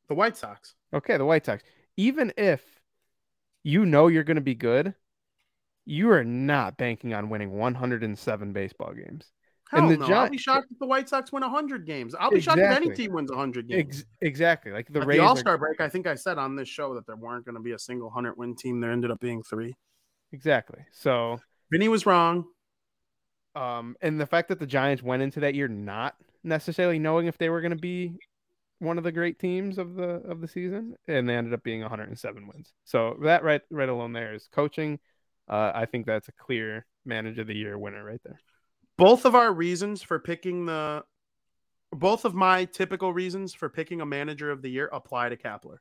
the White Sox. Okay, the White Sox. Even if you know you're going to be good, you are not banking on winning 107 baseball games. Hell And the no. Gi- I'll be shocked if the White Sox win 100 games. I'll be shocked if any Exactly. team wins 100 games. Ex- exactly. Like the the All Star break, I think I said on this show that there weren't going to be a single 100 win team. There ended up being three. exactly. So Vinny was wrong. Um, and the fact that the Giants went into that year not necessarily knowing if they were going to be one of the great teams of the of the season, and they ended up being 107 wins. So that right right alone there is coaching. Uh, I think that's a clear manager of the year winner right there. Both of our reasons for picking the, both of my typical reasons for picking a manager of the year apply to Kapler.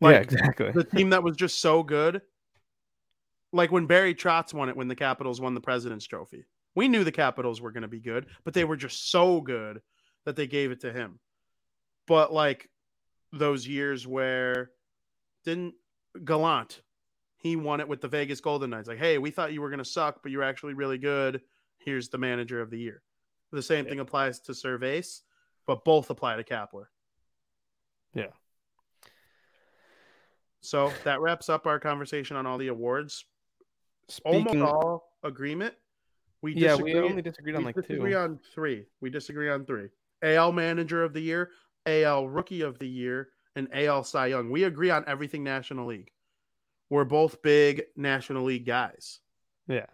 yeah, exactly. the team that was just so good. Like when Barry Trotz won it when the Capitals won the President's Trophy. We knew the Capitals were going to be good, but they were just so good that they gave it to him. But like those years where didn't Gallant, he won it with the Vegas Golden Knights. Like, hey, we thought you were going to suck, but you're actually really good. Here's the manager of the year. The same Yeah. thing applies to Servais, but both apply to Kapler. Yeah. So that wraps up our conversation on all the awards. Speaking, almost all agreement. We yeah, disagree, we only disagreed on we like disagree two. on three. We disagree on three. AL Manager of the Year, AL Rookie of the Year, and AL Cy Young. We agree on everything National League. We're both big National League guys. Yeah.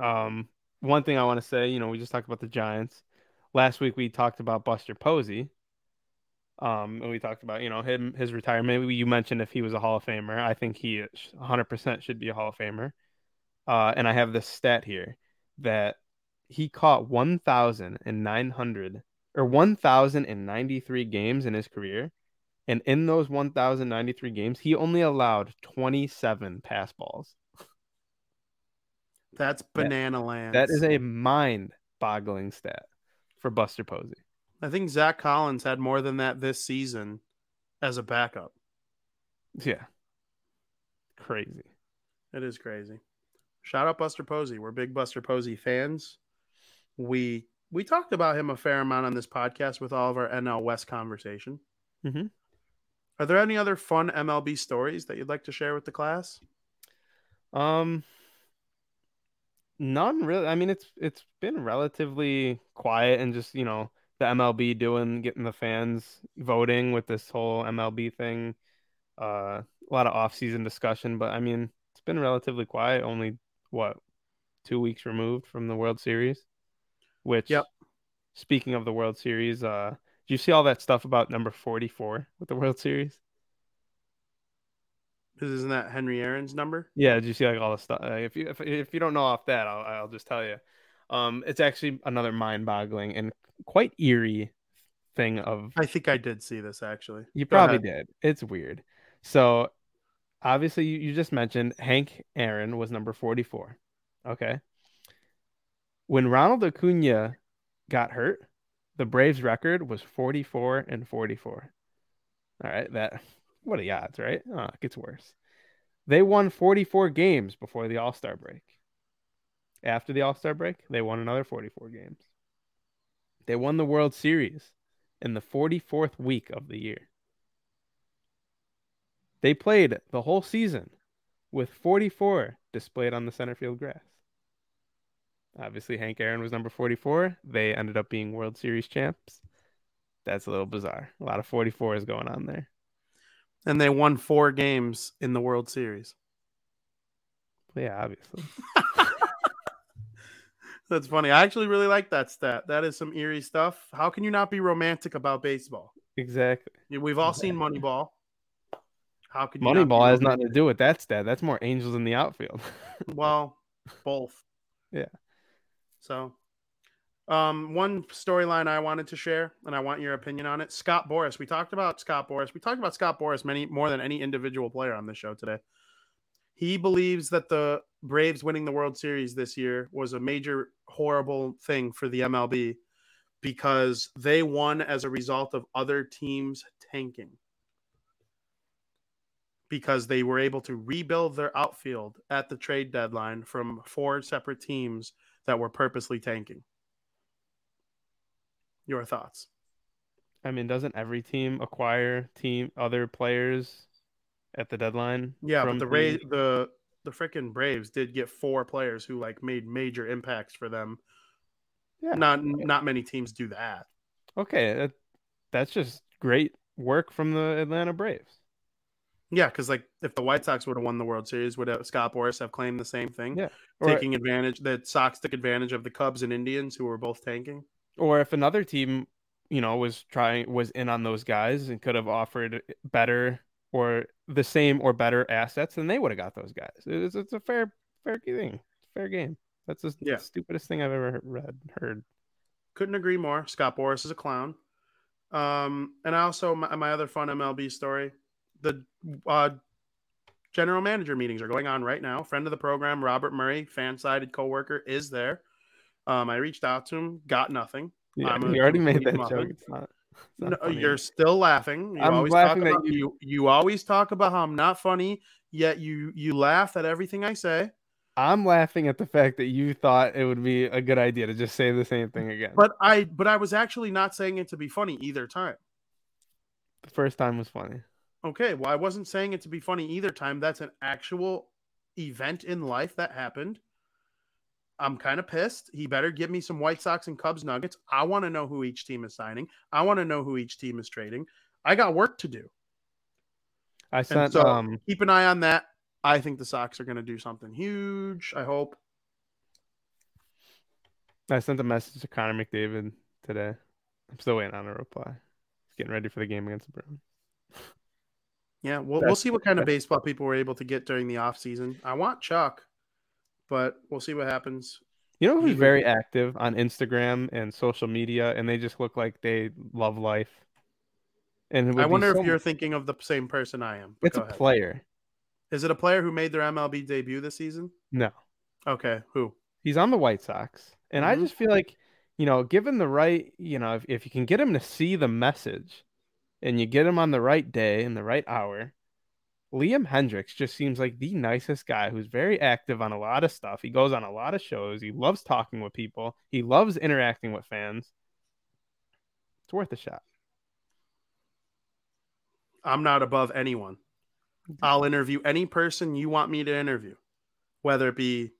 Um, one thing I want to say, you know, we just talked about the Giants. Last week we talked about Buster Posey. Um, and we talked about, you know, him his retirement. Maybe you mentioned if he was a Hall of Famer. I think he 100% should be a Hall of Famer. Uh, and I have this stat here that he caught 1,900 or 1,093 games in his career. And in those 1,093 games, he only allowed 27 pass balls. That's banana land. That is a mind boggling stat for Buster Posey. I think Zach Collins had more than that this season as a backup. Yeah. Crazy. It is crazy. Shout out Buster Posey. We're big Buster Posey fans. We we talked about him a fair amount on this podcast with all of our NL West conversation. Mhm. Are there any other fun MLB stories that you'd like to share with the class? Um none really. I mean it's it's been relatively quiet and just, you know, the MLB doing getting the fans voting with this whole MLB thing. Uh a lot of off-season discussion, but I mean, it's been relatively quiet, only what, 2 weeks removed from the World Series, which Yep. speaking of the World Series, uh do you see all that stuff about number 44 with the World Series? Isn't that Henry Aaron's number? Yeah, did you see like all the stuff? Uh, if you if, if you don't know off that, I'll I'll just tell you. Um, it's actually another mind-boggling and quite eerie thing of I think I did see this actually. you Go probably ahead. did. It's weird. So obviously you, you just mentioned Hank Aaron was number 44. Okay. When Ronald Acuna got hurt, the Braves record was 44 and 44. All right, that what are the odds, right? Oh, it gets worse. They won 44 games before the All-Star break. After the All-Star break, they won another 44 games. They won the World Series in the 44th week of the year. They played the whole season with 44 displayed on the center field grass. Obviously, Hank Aaron was number 44. They ended up being World Series champs. That's a little bizarre. A lot of 44s going on there. And they won four games in the World Series. Yeah, obviously. *laughs* That's funny. I actually really like that stat. That is some eerie stuff. How can you not be romantic about baseball? Exactly. We've all seen Moneyball. How could Moneyball has nothing to do with that stat. That's more angels in the outfield. *laughs* Well, both. Yeah. So, um, one storyline I wanted to share, and I want your opinion on it. Scott Boras. We talked about Scott Boras. We talked about Scott Boras many more than any individual player on this show today. He believes that the Braves winning the World Series this year was a major horrible thing for the MLB because they won as a result of other teams tanking. Because they were able to rebuild their outfield at the trade deadline from four separate teams that were purposely tanking. Your thoughts? I mean, doesn't every team acquire team other players at the deadline? Yeah, from but the Ra- the the freaking Braves did get four players who like made major impacts for them. Yeah. Not not many teams do that. Okay, that, that's just great work from the Atlanta Braves. Yeah, because like if the White Sox would have won the World Series, would have, Scott Boras have claimed the same thing? Yeah. Or, taking advantage that Sox took advantage of the Cubs and Indians who were both tanking. or if another team, you know, was trying was in on those guys and could have offered better or the same or better assets, then they would have got those guys. It's, it's a fair fair thing, fair game. That's the Yeah. stupidest thing I've ever read heard. Couldn't agree more. Scott Boras is a clown. Um, and I also my, my other fun MLB story: the uh, general manager meetings are going on right now. Friend of the program, Robert Murray, FanSided coworker, is there. Um, I reached out to him, got nothing. Yeah, I'm you already made that muffin. joke. It's not. It's not no, you're still laughing. You I'm always laughing talk that about, you- you you always talk about how I'm not funny, yet you you laugh at everything I say. I'm laughing at the fact that you thought it would be a good idea to just say the same thing again. But I but I was actually not saying it to be funny either time. the first time was funny. Okay, well I wasn't saying it to be funny either time. That's an actual event in life that happened. I'm kind of pissed. He better give me some White Sox and Cubs Nuggets. I want to know who each team is signing. I want to know who each team is trading. I got work to do. I sent so- um Keep an eye on that. I think the Sox are going to do something huge. I hope. I sent a message to Connor McDavid today. I'm still waiting on a reply. He's getting ready for the game against the Bruins. Yeah, we'll, we'll see what kind of baseball people were able to get during the offseason. I want Chuck, but we'll see what happens. You know who's very active on Instagram and social media, and they just look like they love life. And I wonder so- if you're thinking of the same person I am. It's a ahead. player. Is it a player who made their MLB debut this season? No, Okay, who? he's on the White Sox, and I Mhm. just feel like you know, given the right, you know, if, if you can get him to see the message, and you get him on the right day and the right hour, Liam Hendriks just seems like the nicest guy who's very active on a lot of stuff. He goes on a lot of shows. He loves talking with people. He loves interacting with fans. It's worth a shot. I'm not above anyone. I'll interview any person you want me to interview, whether it be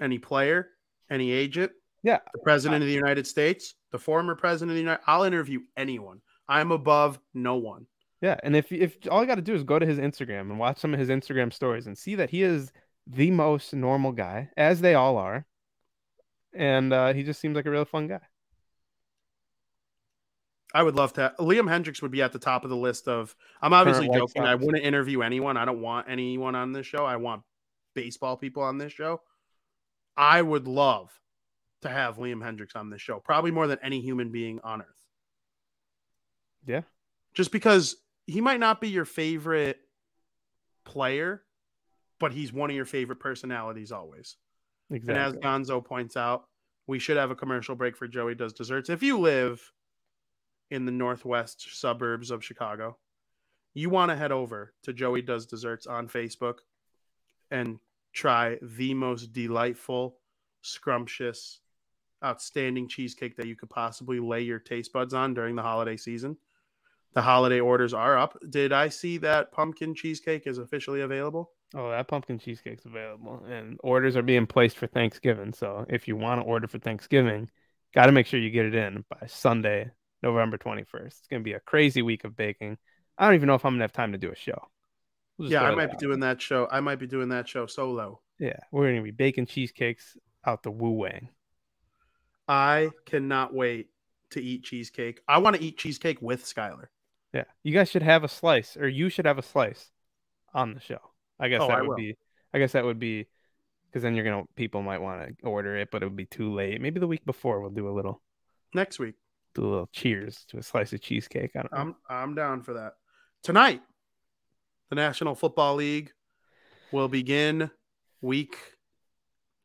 any player, any agent, Yeah. the president of the United States, the former president of the United. I'll interview anyone. I'm above no one. Yeah, and if if all you got to do is go to his Instagram and watch some of his Instagram stories and see that he is the most normal guy, as they all are, and uh, he just seems like a real fun guy. I would love to. Liam Hendriks would be at the top of the list of. I'm obviously White joking. I wouldn't interview anyone. I don't want anyone on this show. I want baseball people on this show. I would love to have Liam Hendriks on this show, probably more than any human being on earth. Yeah, Just because he might not be your favorite player, but he's one of your favorite personalities always. exactly. And as Gonzo points out, we should have a commercial break for Joey Does Desserts. If you live in the northwest suburbs of Chicago, you want to head over to Joey Does Desserts on Facebook and try the most delightful, scrumptious, outstanding cheesecake that you could possibly lay your taste buds on during the holiday season. The holiday orders are up. Did I see that pumpkin cheesecake is officially available? Oh, that pumpkin cheesecake's available, and orders are being placed for Thanksgiving. So if you want to order for Thanksgiving, got to make sure you get it in by Sunday, November twenty first. It's gonna be a crazy week of baking. I don't even know if I'm gonna have time to do a show. We'll Yeah, I might be out. doing that show. I might be doing that show solo. Yeah, we're gonna be baking cheesecakes out the Wu Wang. I cannot wait to eat cheesecake. I want to eat cheesecake with Skylar. Yeah, you guys should have a slice, or you should have a slice on the show. I guess Oh, that I would will. be. I guess that would be because then you're gonna people might want to order it, but it would be too late. Maybe the week before we'll do a little next week. do a little cheers to a slice of cheesecake. I. I'm I'm down for that. Tonight, the National Football League will begin week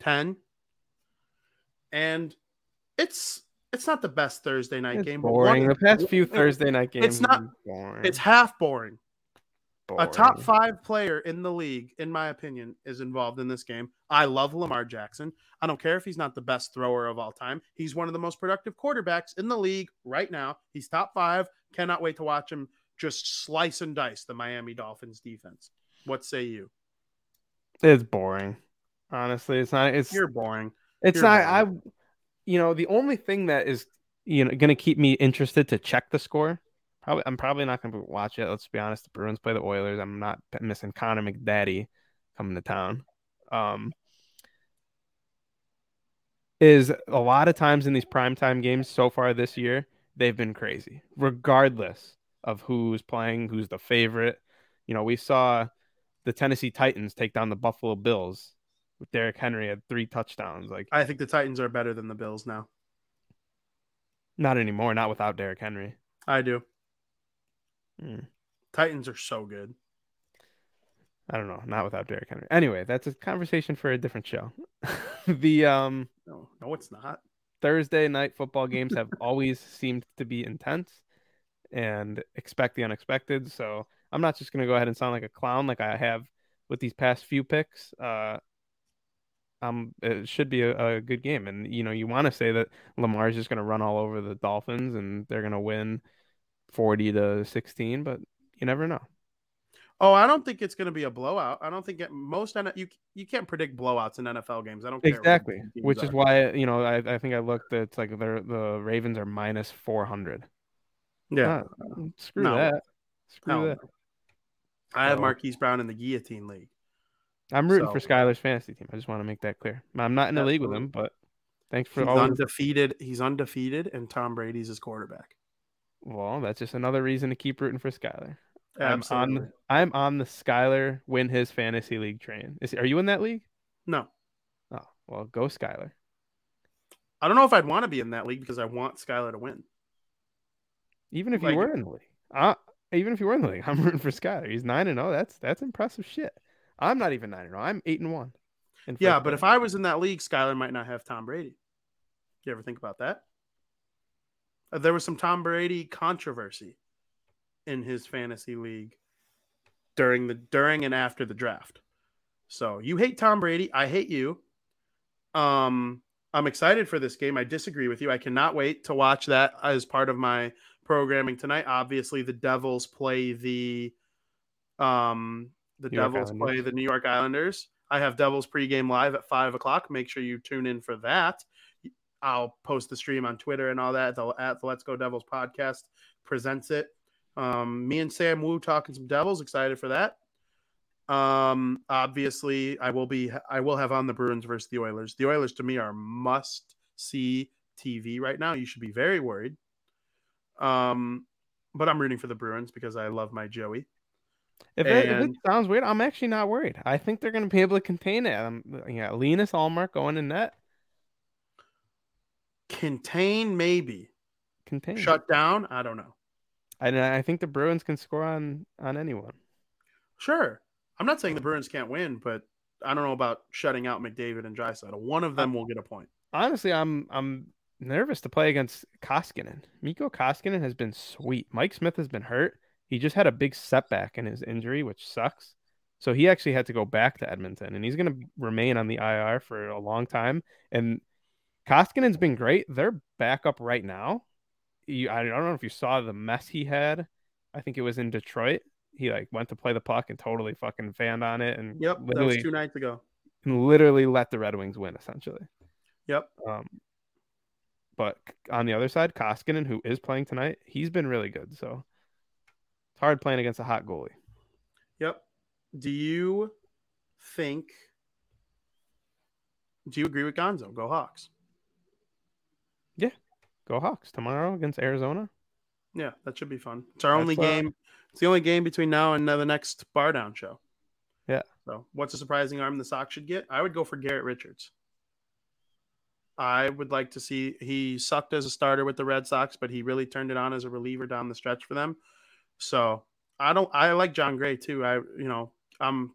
10. And it's it's not the best Thursday night It's game, but boring. one- The past few Thursday night games. it's not- boring. It's half boring. A top five player in the league, in my opinion, is involved in this game. I love Lamar Jackson. I don't care if he's not the best thrower of all time. He's one of the most productive quarterbacks in the league right now. He's top five. Cannot wait to watch him just slice and dice the Miami Dolphins defense. What say you? It's boring. Honestly, it's not. It's You're boring. It's You're not. I, you know, the only thing that is, you know, going to keep me interested to check the score Probably, I'm probably not going to watch it. Let's be honest. The Bruins play the Oilers. I'm not missing Connor McDaddy coming to town. Um, is a lot of times in these primetime games so far this year, they've been crazy, regardless of who's playing, who's the favorite. You know, we saw the Tennessee Titans take down the Buffalo Bills with Derrick Henry had three touchdowns. Like I think the Titans are better than the Bills now. Not anymore, not without Derrick Henry. I do. Hmm. Titans are so good. I don't know, not without Derrick Henry. Anyway, that's a conversation for a different show. *laughs* the um No, no, it's not. Thursday night football games have *laughs* always seemed to be intense and expect the unexpected. So I'm not just gonna go ahead and sound like a clown like I have with these past few picks. Uh um it should be a, a good game. And you know, you want to say that Lamar is just gonna run all over the Dolphins and they're gonna win forty to sixteen, but you never know. Oh, I don't think it's going to be a blowout. I don't think it, most you you can't predict blowouts in NFL games. I don't care Exactly, the which is are. why you know I, I think I looked. It's like they're the Ravens are minus four hundred. yeah. screw No. that. Screw Hell that. I have Marquise Brown in the guillotine league. I'm rooting for So- Skylar's fantasy team. I just want to make that clear. I'm not in the league with him, but thanks for He's always. undefeated. He's undefeated, and Tom Brady's his quarterback. Well, that's just another reason to keep rooting for Skylar. I'm on. I'm on the Skylar win his fantasy league train. Is are you in that league? No, Oh, well, go Skylar. I don't know if I'd want to be in that league because I want Skylar to win. Even if Like- you were in the league, uh, even if you were in the league, *laughs* I'm rooting for Skylar. He's nine and zero. That's that's impressive shit. I'm not even nine and zero. I'm eight and one. Yeah, but if. I was in that league, Skyler might not have Tom Brady. You ever think about that? Uh, There was some Tom Brady controversy in his fantasy league during the during and after the draft. So you hate Tom Brady, I hate you. Um, I'm excited for this game. I disagree with you. I cannot wait to watch that as part of my programming tonight. Obviously, the Devils play the um the New Devils play the New York Islanders. I have Devils pregame live at five o'clock. Make sure you tune in for that. I'll post the stream on Twitter and all that. The, at the Let's Go Devils podcast presents it. Um, me and Sam Wu talking some Devils. Excited for that. Um, obviously, I will be. I will have on the Bruins versus the Oilers. The Oilers to me are must see TV right now. You should be very worried. Um, but I'm rooting for the Bruins because I love my Joey. If it, if it sounds weird, I'm actually not worried. I think they're going to be able to contain it. Um, yeah, Linus Ullmark going in net, Contain maybe contain. shut down. I don't know. And I think the Bruins can score on on anyone. Sure. I'm not saying the Bruins can't win, but I don't know about shutting out McDavid and Draisaitl. One of them will get a point. Honestly, I'm I'm nervous to play against Koskinen. Mikko Koskinen has been sweet. Mike Smith has been hurt. He just had a big setback in his injury, which sucks. So he actually had to go back to Edmonton, and he's going to remain on the IR for a long time. And Koskinen's been great. They're back up right now. You, I don't know if you saw the mess he had. I think it was in Detroit. He like went to play the puck and totally fucking fanned on it, and Yep. That was two nights ago. and literally let the Red Wings win essentially. Yep. Um, but on the other side, Koskinen, who is playing tonight, he's been really good. So hard playing against a hot goalie. Yep. Do you think do you agree with Gonzo? Go Hawks. Yeah, go Hawks tomorrow against Arizona. Yeah, that should be fun. It's our That's, only game. It's the only game between now and the next bar down show. Yeah. So, what's a surprising arm the Sox should get? I would go for Garrett Richards. I would like to see. He sucked as a starter with the Red Sox, but he really turned it on as a reliever down the stretch for them. So I don't. I like Jon Gray too. I you know I'm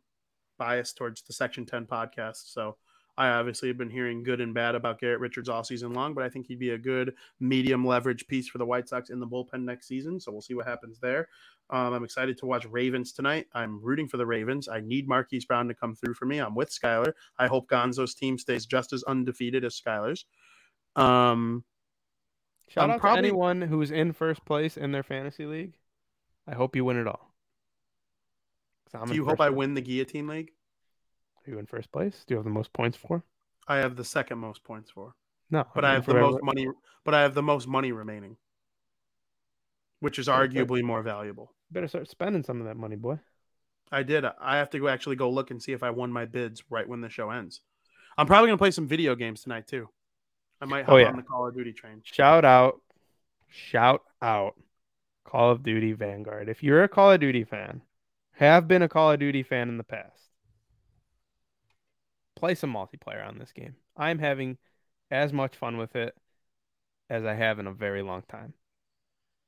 biased towards the Section Ten podcast, so I obviously have been hearing good and bad about Garrett Richards all season long. But I think he'd be a good medium leverage piece for the White Sox in the bullpen next season. So we'll see what happens there. Um, I'm excited to watch Ravens tonight. I'm rooting for the Ravens. I need Marquise Brown to come through for me. I'm with Skyler. I hope Gonzo's team stays just as undefeated as Skyler's. Um, Shout I'm out probably- to anyone who's in first place in their fantasy league. I hope you win it all. do you hope first I win the guillotine league? Are you in first place? Do you have the most points for? I have the second most points for, No, but I mean, have the most money. But I have the most money remaining, which is arguably more valuable. Better start spending some of that money, boy. I did. I have to go actually go look and see if I won my bids right when the show ends. I'm probably gonna play some video games tonight too. I might oh, hop Oh, yeah. on the Call of Duty train. Shout out, shout out, Call of Duty Vanguard. If you're a Call of Duty fan, have been a Call of Duty fan in the past, play some multiplayer on this game. I'm having as much fun with it as I have in a very long time.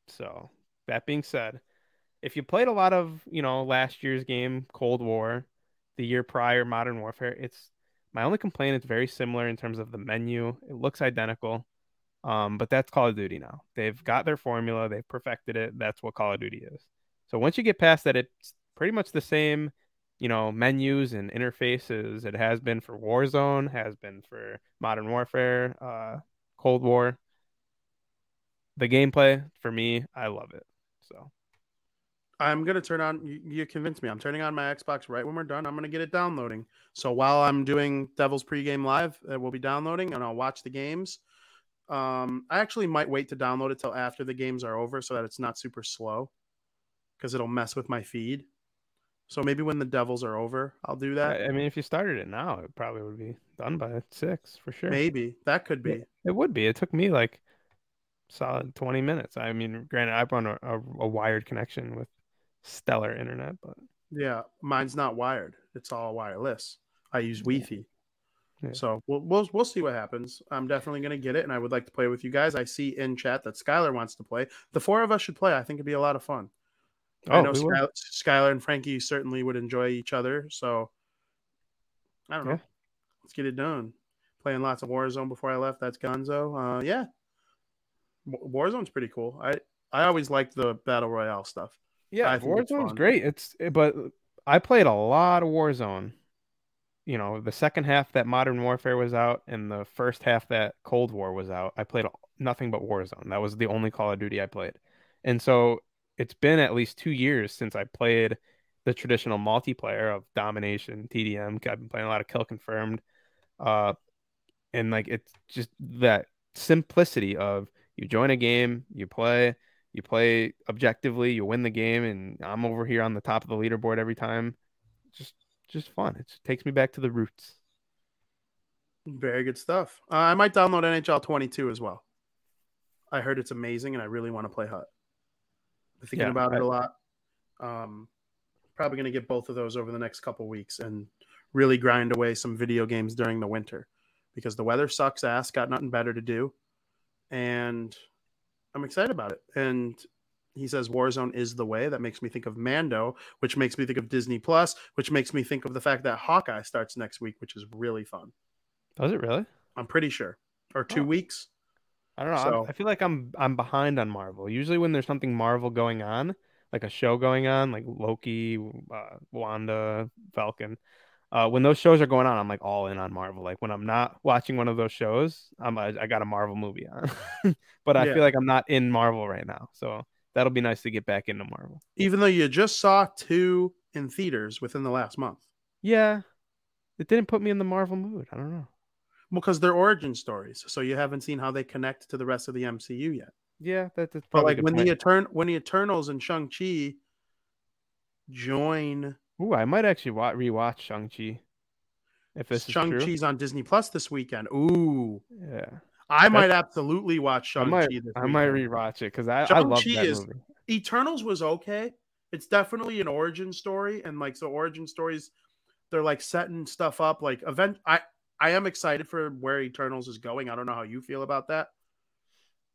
So, that being said, if you played a lot of, you know, last year's game, Cold War, the year prior, Modern Warfare, it's my only complaint. It's very similar in terms of the menu. It looks identical. Um, but that's Call of Duty now. They've got their formula, they've perfected it. That's what Call of Duty is. So once you get past that, it's pretty much the same, you know, menus and interfaces it has been for Warzone, has been for Modern Warfare, uh, Cold War. The gameplay for me, I love it. So I'm gonna turn on. You, you convinced me. I'm turning on my Xbox right when we're done. I'm gonna get it downloading. So while I'm doing Devil's pregame live, it will be downloading, and I'll watch the games. Um, I actually might wait to download it till after the games are over, so that it's not super slow, because it'll mess with my feed. So maybe when the Devils are over, I'll do that. I, mean, if you started it now, it probably would be done by six for sure. Maybe that could be. It would be. It took me like solid 20 minutes. I mean, granted, I run a, a, a wired connection with stellar internet, but Yeah, mine's not wired. It's all wireless. I use Wi-Fi. Yeah. So we'll, we'll we'll see what happens. I'm definitely gonna get it, and I would like to play with you guys. I see in chat that Skylar wants to play. The four of us should play. I think it'd be a lot of fun. I Oh, know we will. Skylar, Skylar and Frankie certainly would enjoy each other. So I don't know. Yeah. Let's get it done. Playing lots of Warzone before I left. That's Gonzo. Uh, yeah, Warzone's pretty cool. I I always liked the battle royale stuff. Yeah, I Warzone's great. It's but I played a lot of Warzone. You know, the second half that Modern Warfare was out and the first half that Cold War was out, I played nothing but Warzone. That was the only Call of Duty I played. And so it's been at least two years since I played the traditional multiplayer of domination, TDM. I've been playing a lot of Kill Confirmed. Uh, and like it's just that simplicity of you join a game, you play, you play objectively, you win the game, and I'm over here on the top of the leaderboard every time. Just just fun. It just takes me back to the roots. Very good stuff. Uh, I might download NHL 22 as well. I heard it's amazing, and I really want to play Hut. I'm thinking Yeah, about it a lot. Um, probably going to get both of those over the next couple weeks and really grind away some video games during the winter because the weather sucks ass. Got nothing better to do, and I'm excited about it. And he says Warzone is the way. That makes me think of Mando, which makes me think of Disney Plus, which makes me think of the fact that Hawkeye starts next week, which is really fun. Does it really? I'm pretty sure, or two Oh. weeks. I don't know. So- I'm- feel like I'm I'm behind on Marvel. Usually when there's something Marvel going on, like a show going on, like Loki, uh, Wanda, Falcon, uh, when those shows are going on, I'm like all in on Marvel. Like when I'm not watching one of those shows, I'm I, I got a Marvel movie on. *laughs* but I Yeah. feel like I'm not in Marvel right now, so that'll be nice to get back into Marvel. Even though you just saw two in theaters within the last month, Yeah, it didn't put me in the Marvel mood. I don't know. Well, because they're origin stories, so you haven't seen how they connect to the rest of the MCU yet. Yeah, that, that's But like when point. the Etern- when the Eternals and Shang Chi join, Ooh, I might actually wa- rewatch Shang Chi. If this is Shang true, Chi's on Disney Plus this weekend. Ooh, yeah. I might absolutely watch Shang might, Chi this I might weekend. rewatch it because I, I love Shang-Chi that is- movie. Eternals was okay. It's definitely an origin story, and like so, origin stories, they're like setting stuff up. Like event, I I am excited for where Eternals is going. I don't know how you feel about that.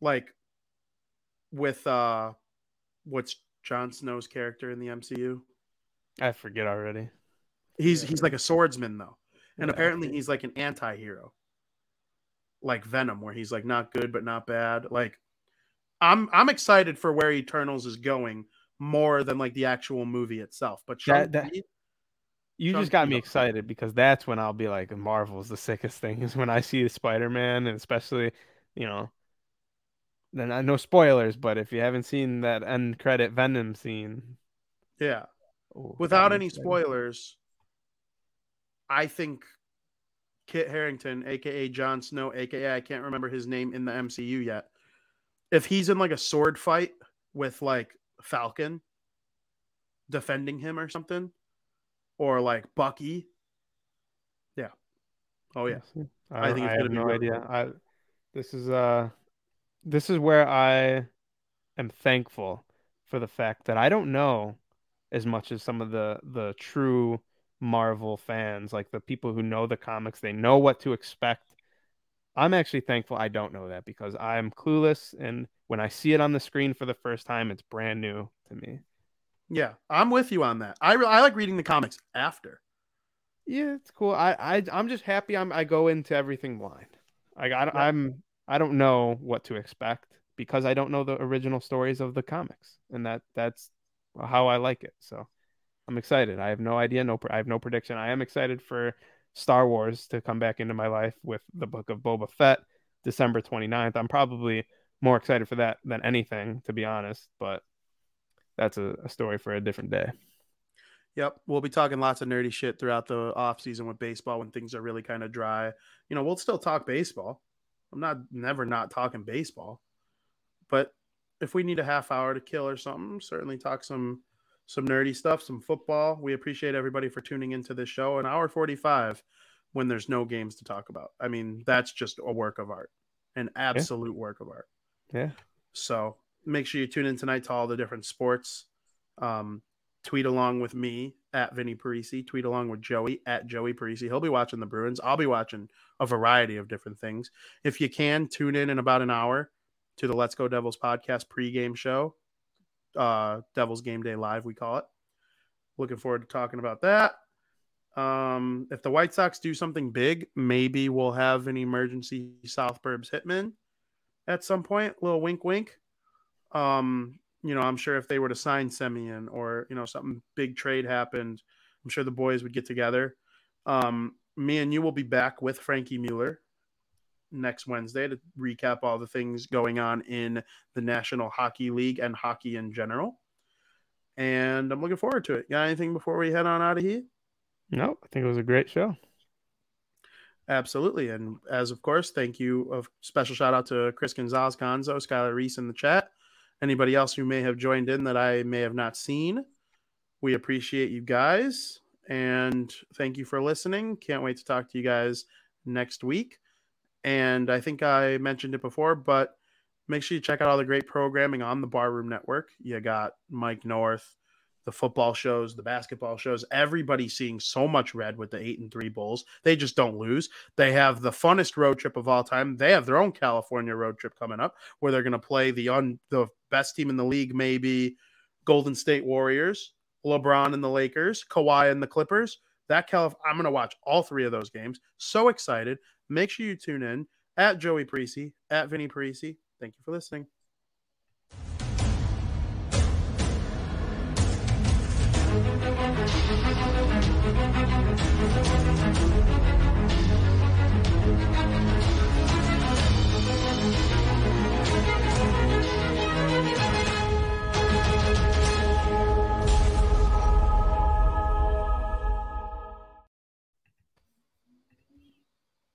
Like with uh, what's Jon Snow's character in the MCU? I forget already. He's Yeah. he's like a swordsman though, and Yeah, apparently he's like an anti-hero, like Venom, where he's like not good but not bad. Like I'm I'm excited for where Eternals is going more than like the actual movie itself. But That- that- You just got me excited because that's when I'll be like, Marvel's the sickest thing is when I see Spider Man, and especially, you know, then I know spoilers, but if you haven't seen that end credit Venom scene, yeah, oh, got without any spoilers, I think Kit Harington, aka Jon Snow, aka I can't remember his name in the MCU yet. If he's in like a sword fight with like Falcon defending him or something, or like Bucky. Yeah. Oh yeah. I, I think it's I gonna have be no idea. I this is uh this is where I am thankful for the fact that I don't know as much as some of the the true Marvel fans, like the people who know the comics, they know what to expect. I'm actually thankful I don't know that because I'm clueless and when I see it on the screen for the first time, it's brand new to me. Yeah, I'm with you on that. I re- I like reading the comics after. Yeah, it's cool. I, I I'm just happy I'm I go into everything blind. Like I. I'm I don't know what to expect because I don't know the original stories of the comics, and that that's how I like it. So I'm excited. I have no idea. No, I have no prediction. I am excited for Star Wars to come back into my life with the book of Boba Fett, December 29th. I'm probably more excited for that than anything, to be honest. But that's a, a story for a different day. Yep, we'll be talking lots of nerdy shit throughout the off season with baseball when things are really kind of dry. You know, we'll still talk baseball. I'm not never not talking baseball, but if we need a half hour to kill or something, certainly talk some some nerdy stuff, some football. We appreciate everybody for tuning into this show. An hour 45 when there's no games to talk about. I mean, that's just a work of art, an absolute work of art. Yeah. So make sure you tune in tonight to all the different sports. Um, tweet along with me at Vinny Parisi. Tweet along with Joey at Joey Parisi. He'll be watching the Bruins. I'll be watching a variety of different things. If you can, tune in in about an hour to the Let's Go Devils podcast pregame show. Uh, Devils Game Day Live, we call it. Looking forward to talking about that. Um, if the White Sox do something big, maybe we'll have an emergency South Burbs hitman at some point. little wink, wink. Um, you know, I'm sure if they were to sign Semien or you know something big trade happened, I'm sure the boys would get together. Um, me and you will be back with Frankie Mueller next Wednesday to recap all the things going on in the National Hockey League and hockey in general. And I'm looking forward to it. Got anything before we head on out of here? No, I think it was a great show. Absolutely. And as of course, thank you. A special shout out to Chris Gonzalez Gonzo, Skylar Reese in the chat. Anybody else who may have joined in that I may have not seen. We appreciate you guys. And thank you for listening. Can't wait to talk to you guys next week. And I think I mentioned it before, but make sure you check out all the great programming on the Barroom Network. You got Mike North, the football shows, the basketball shows. Everybody's seeing so much red with the eight and three Bulls. They just don't lose. They have the funnest road trip of all time. They have their own California road trip coming up where they're going to play the un, the best team in the league, maybe Golden State Warriors, LeBron and the Lakers, Kawhi and the Clippers. That Calif- I'm going to watch all three of those games. So excited. Make sure you tune in at Joey Parisi, at Vinny Parisi. Thank you for listening.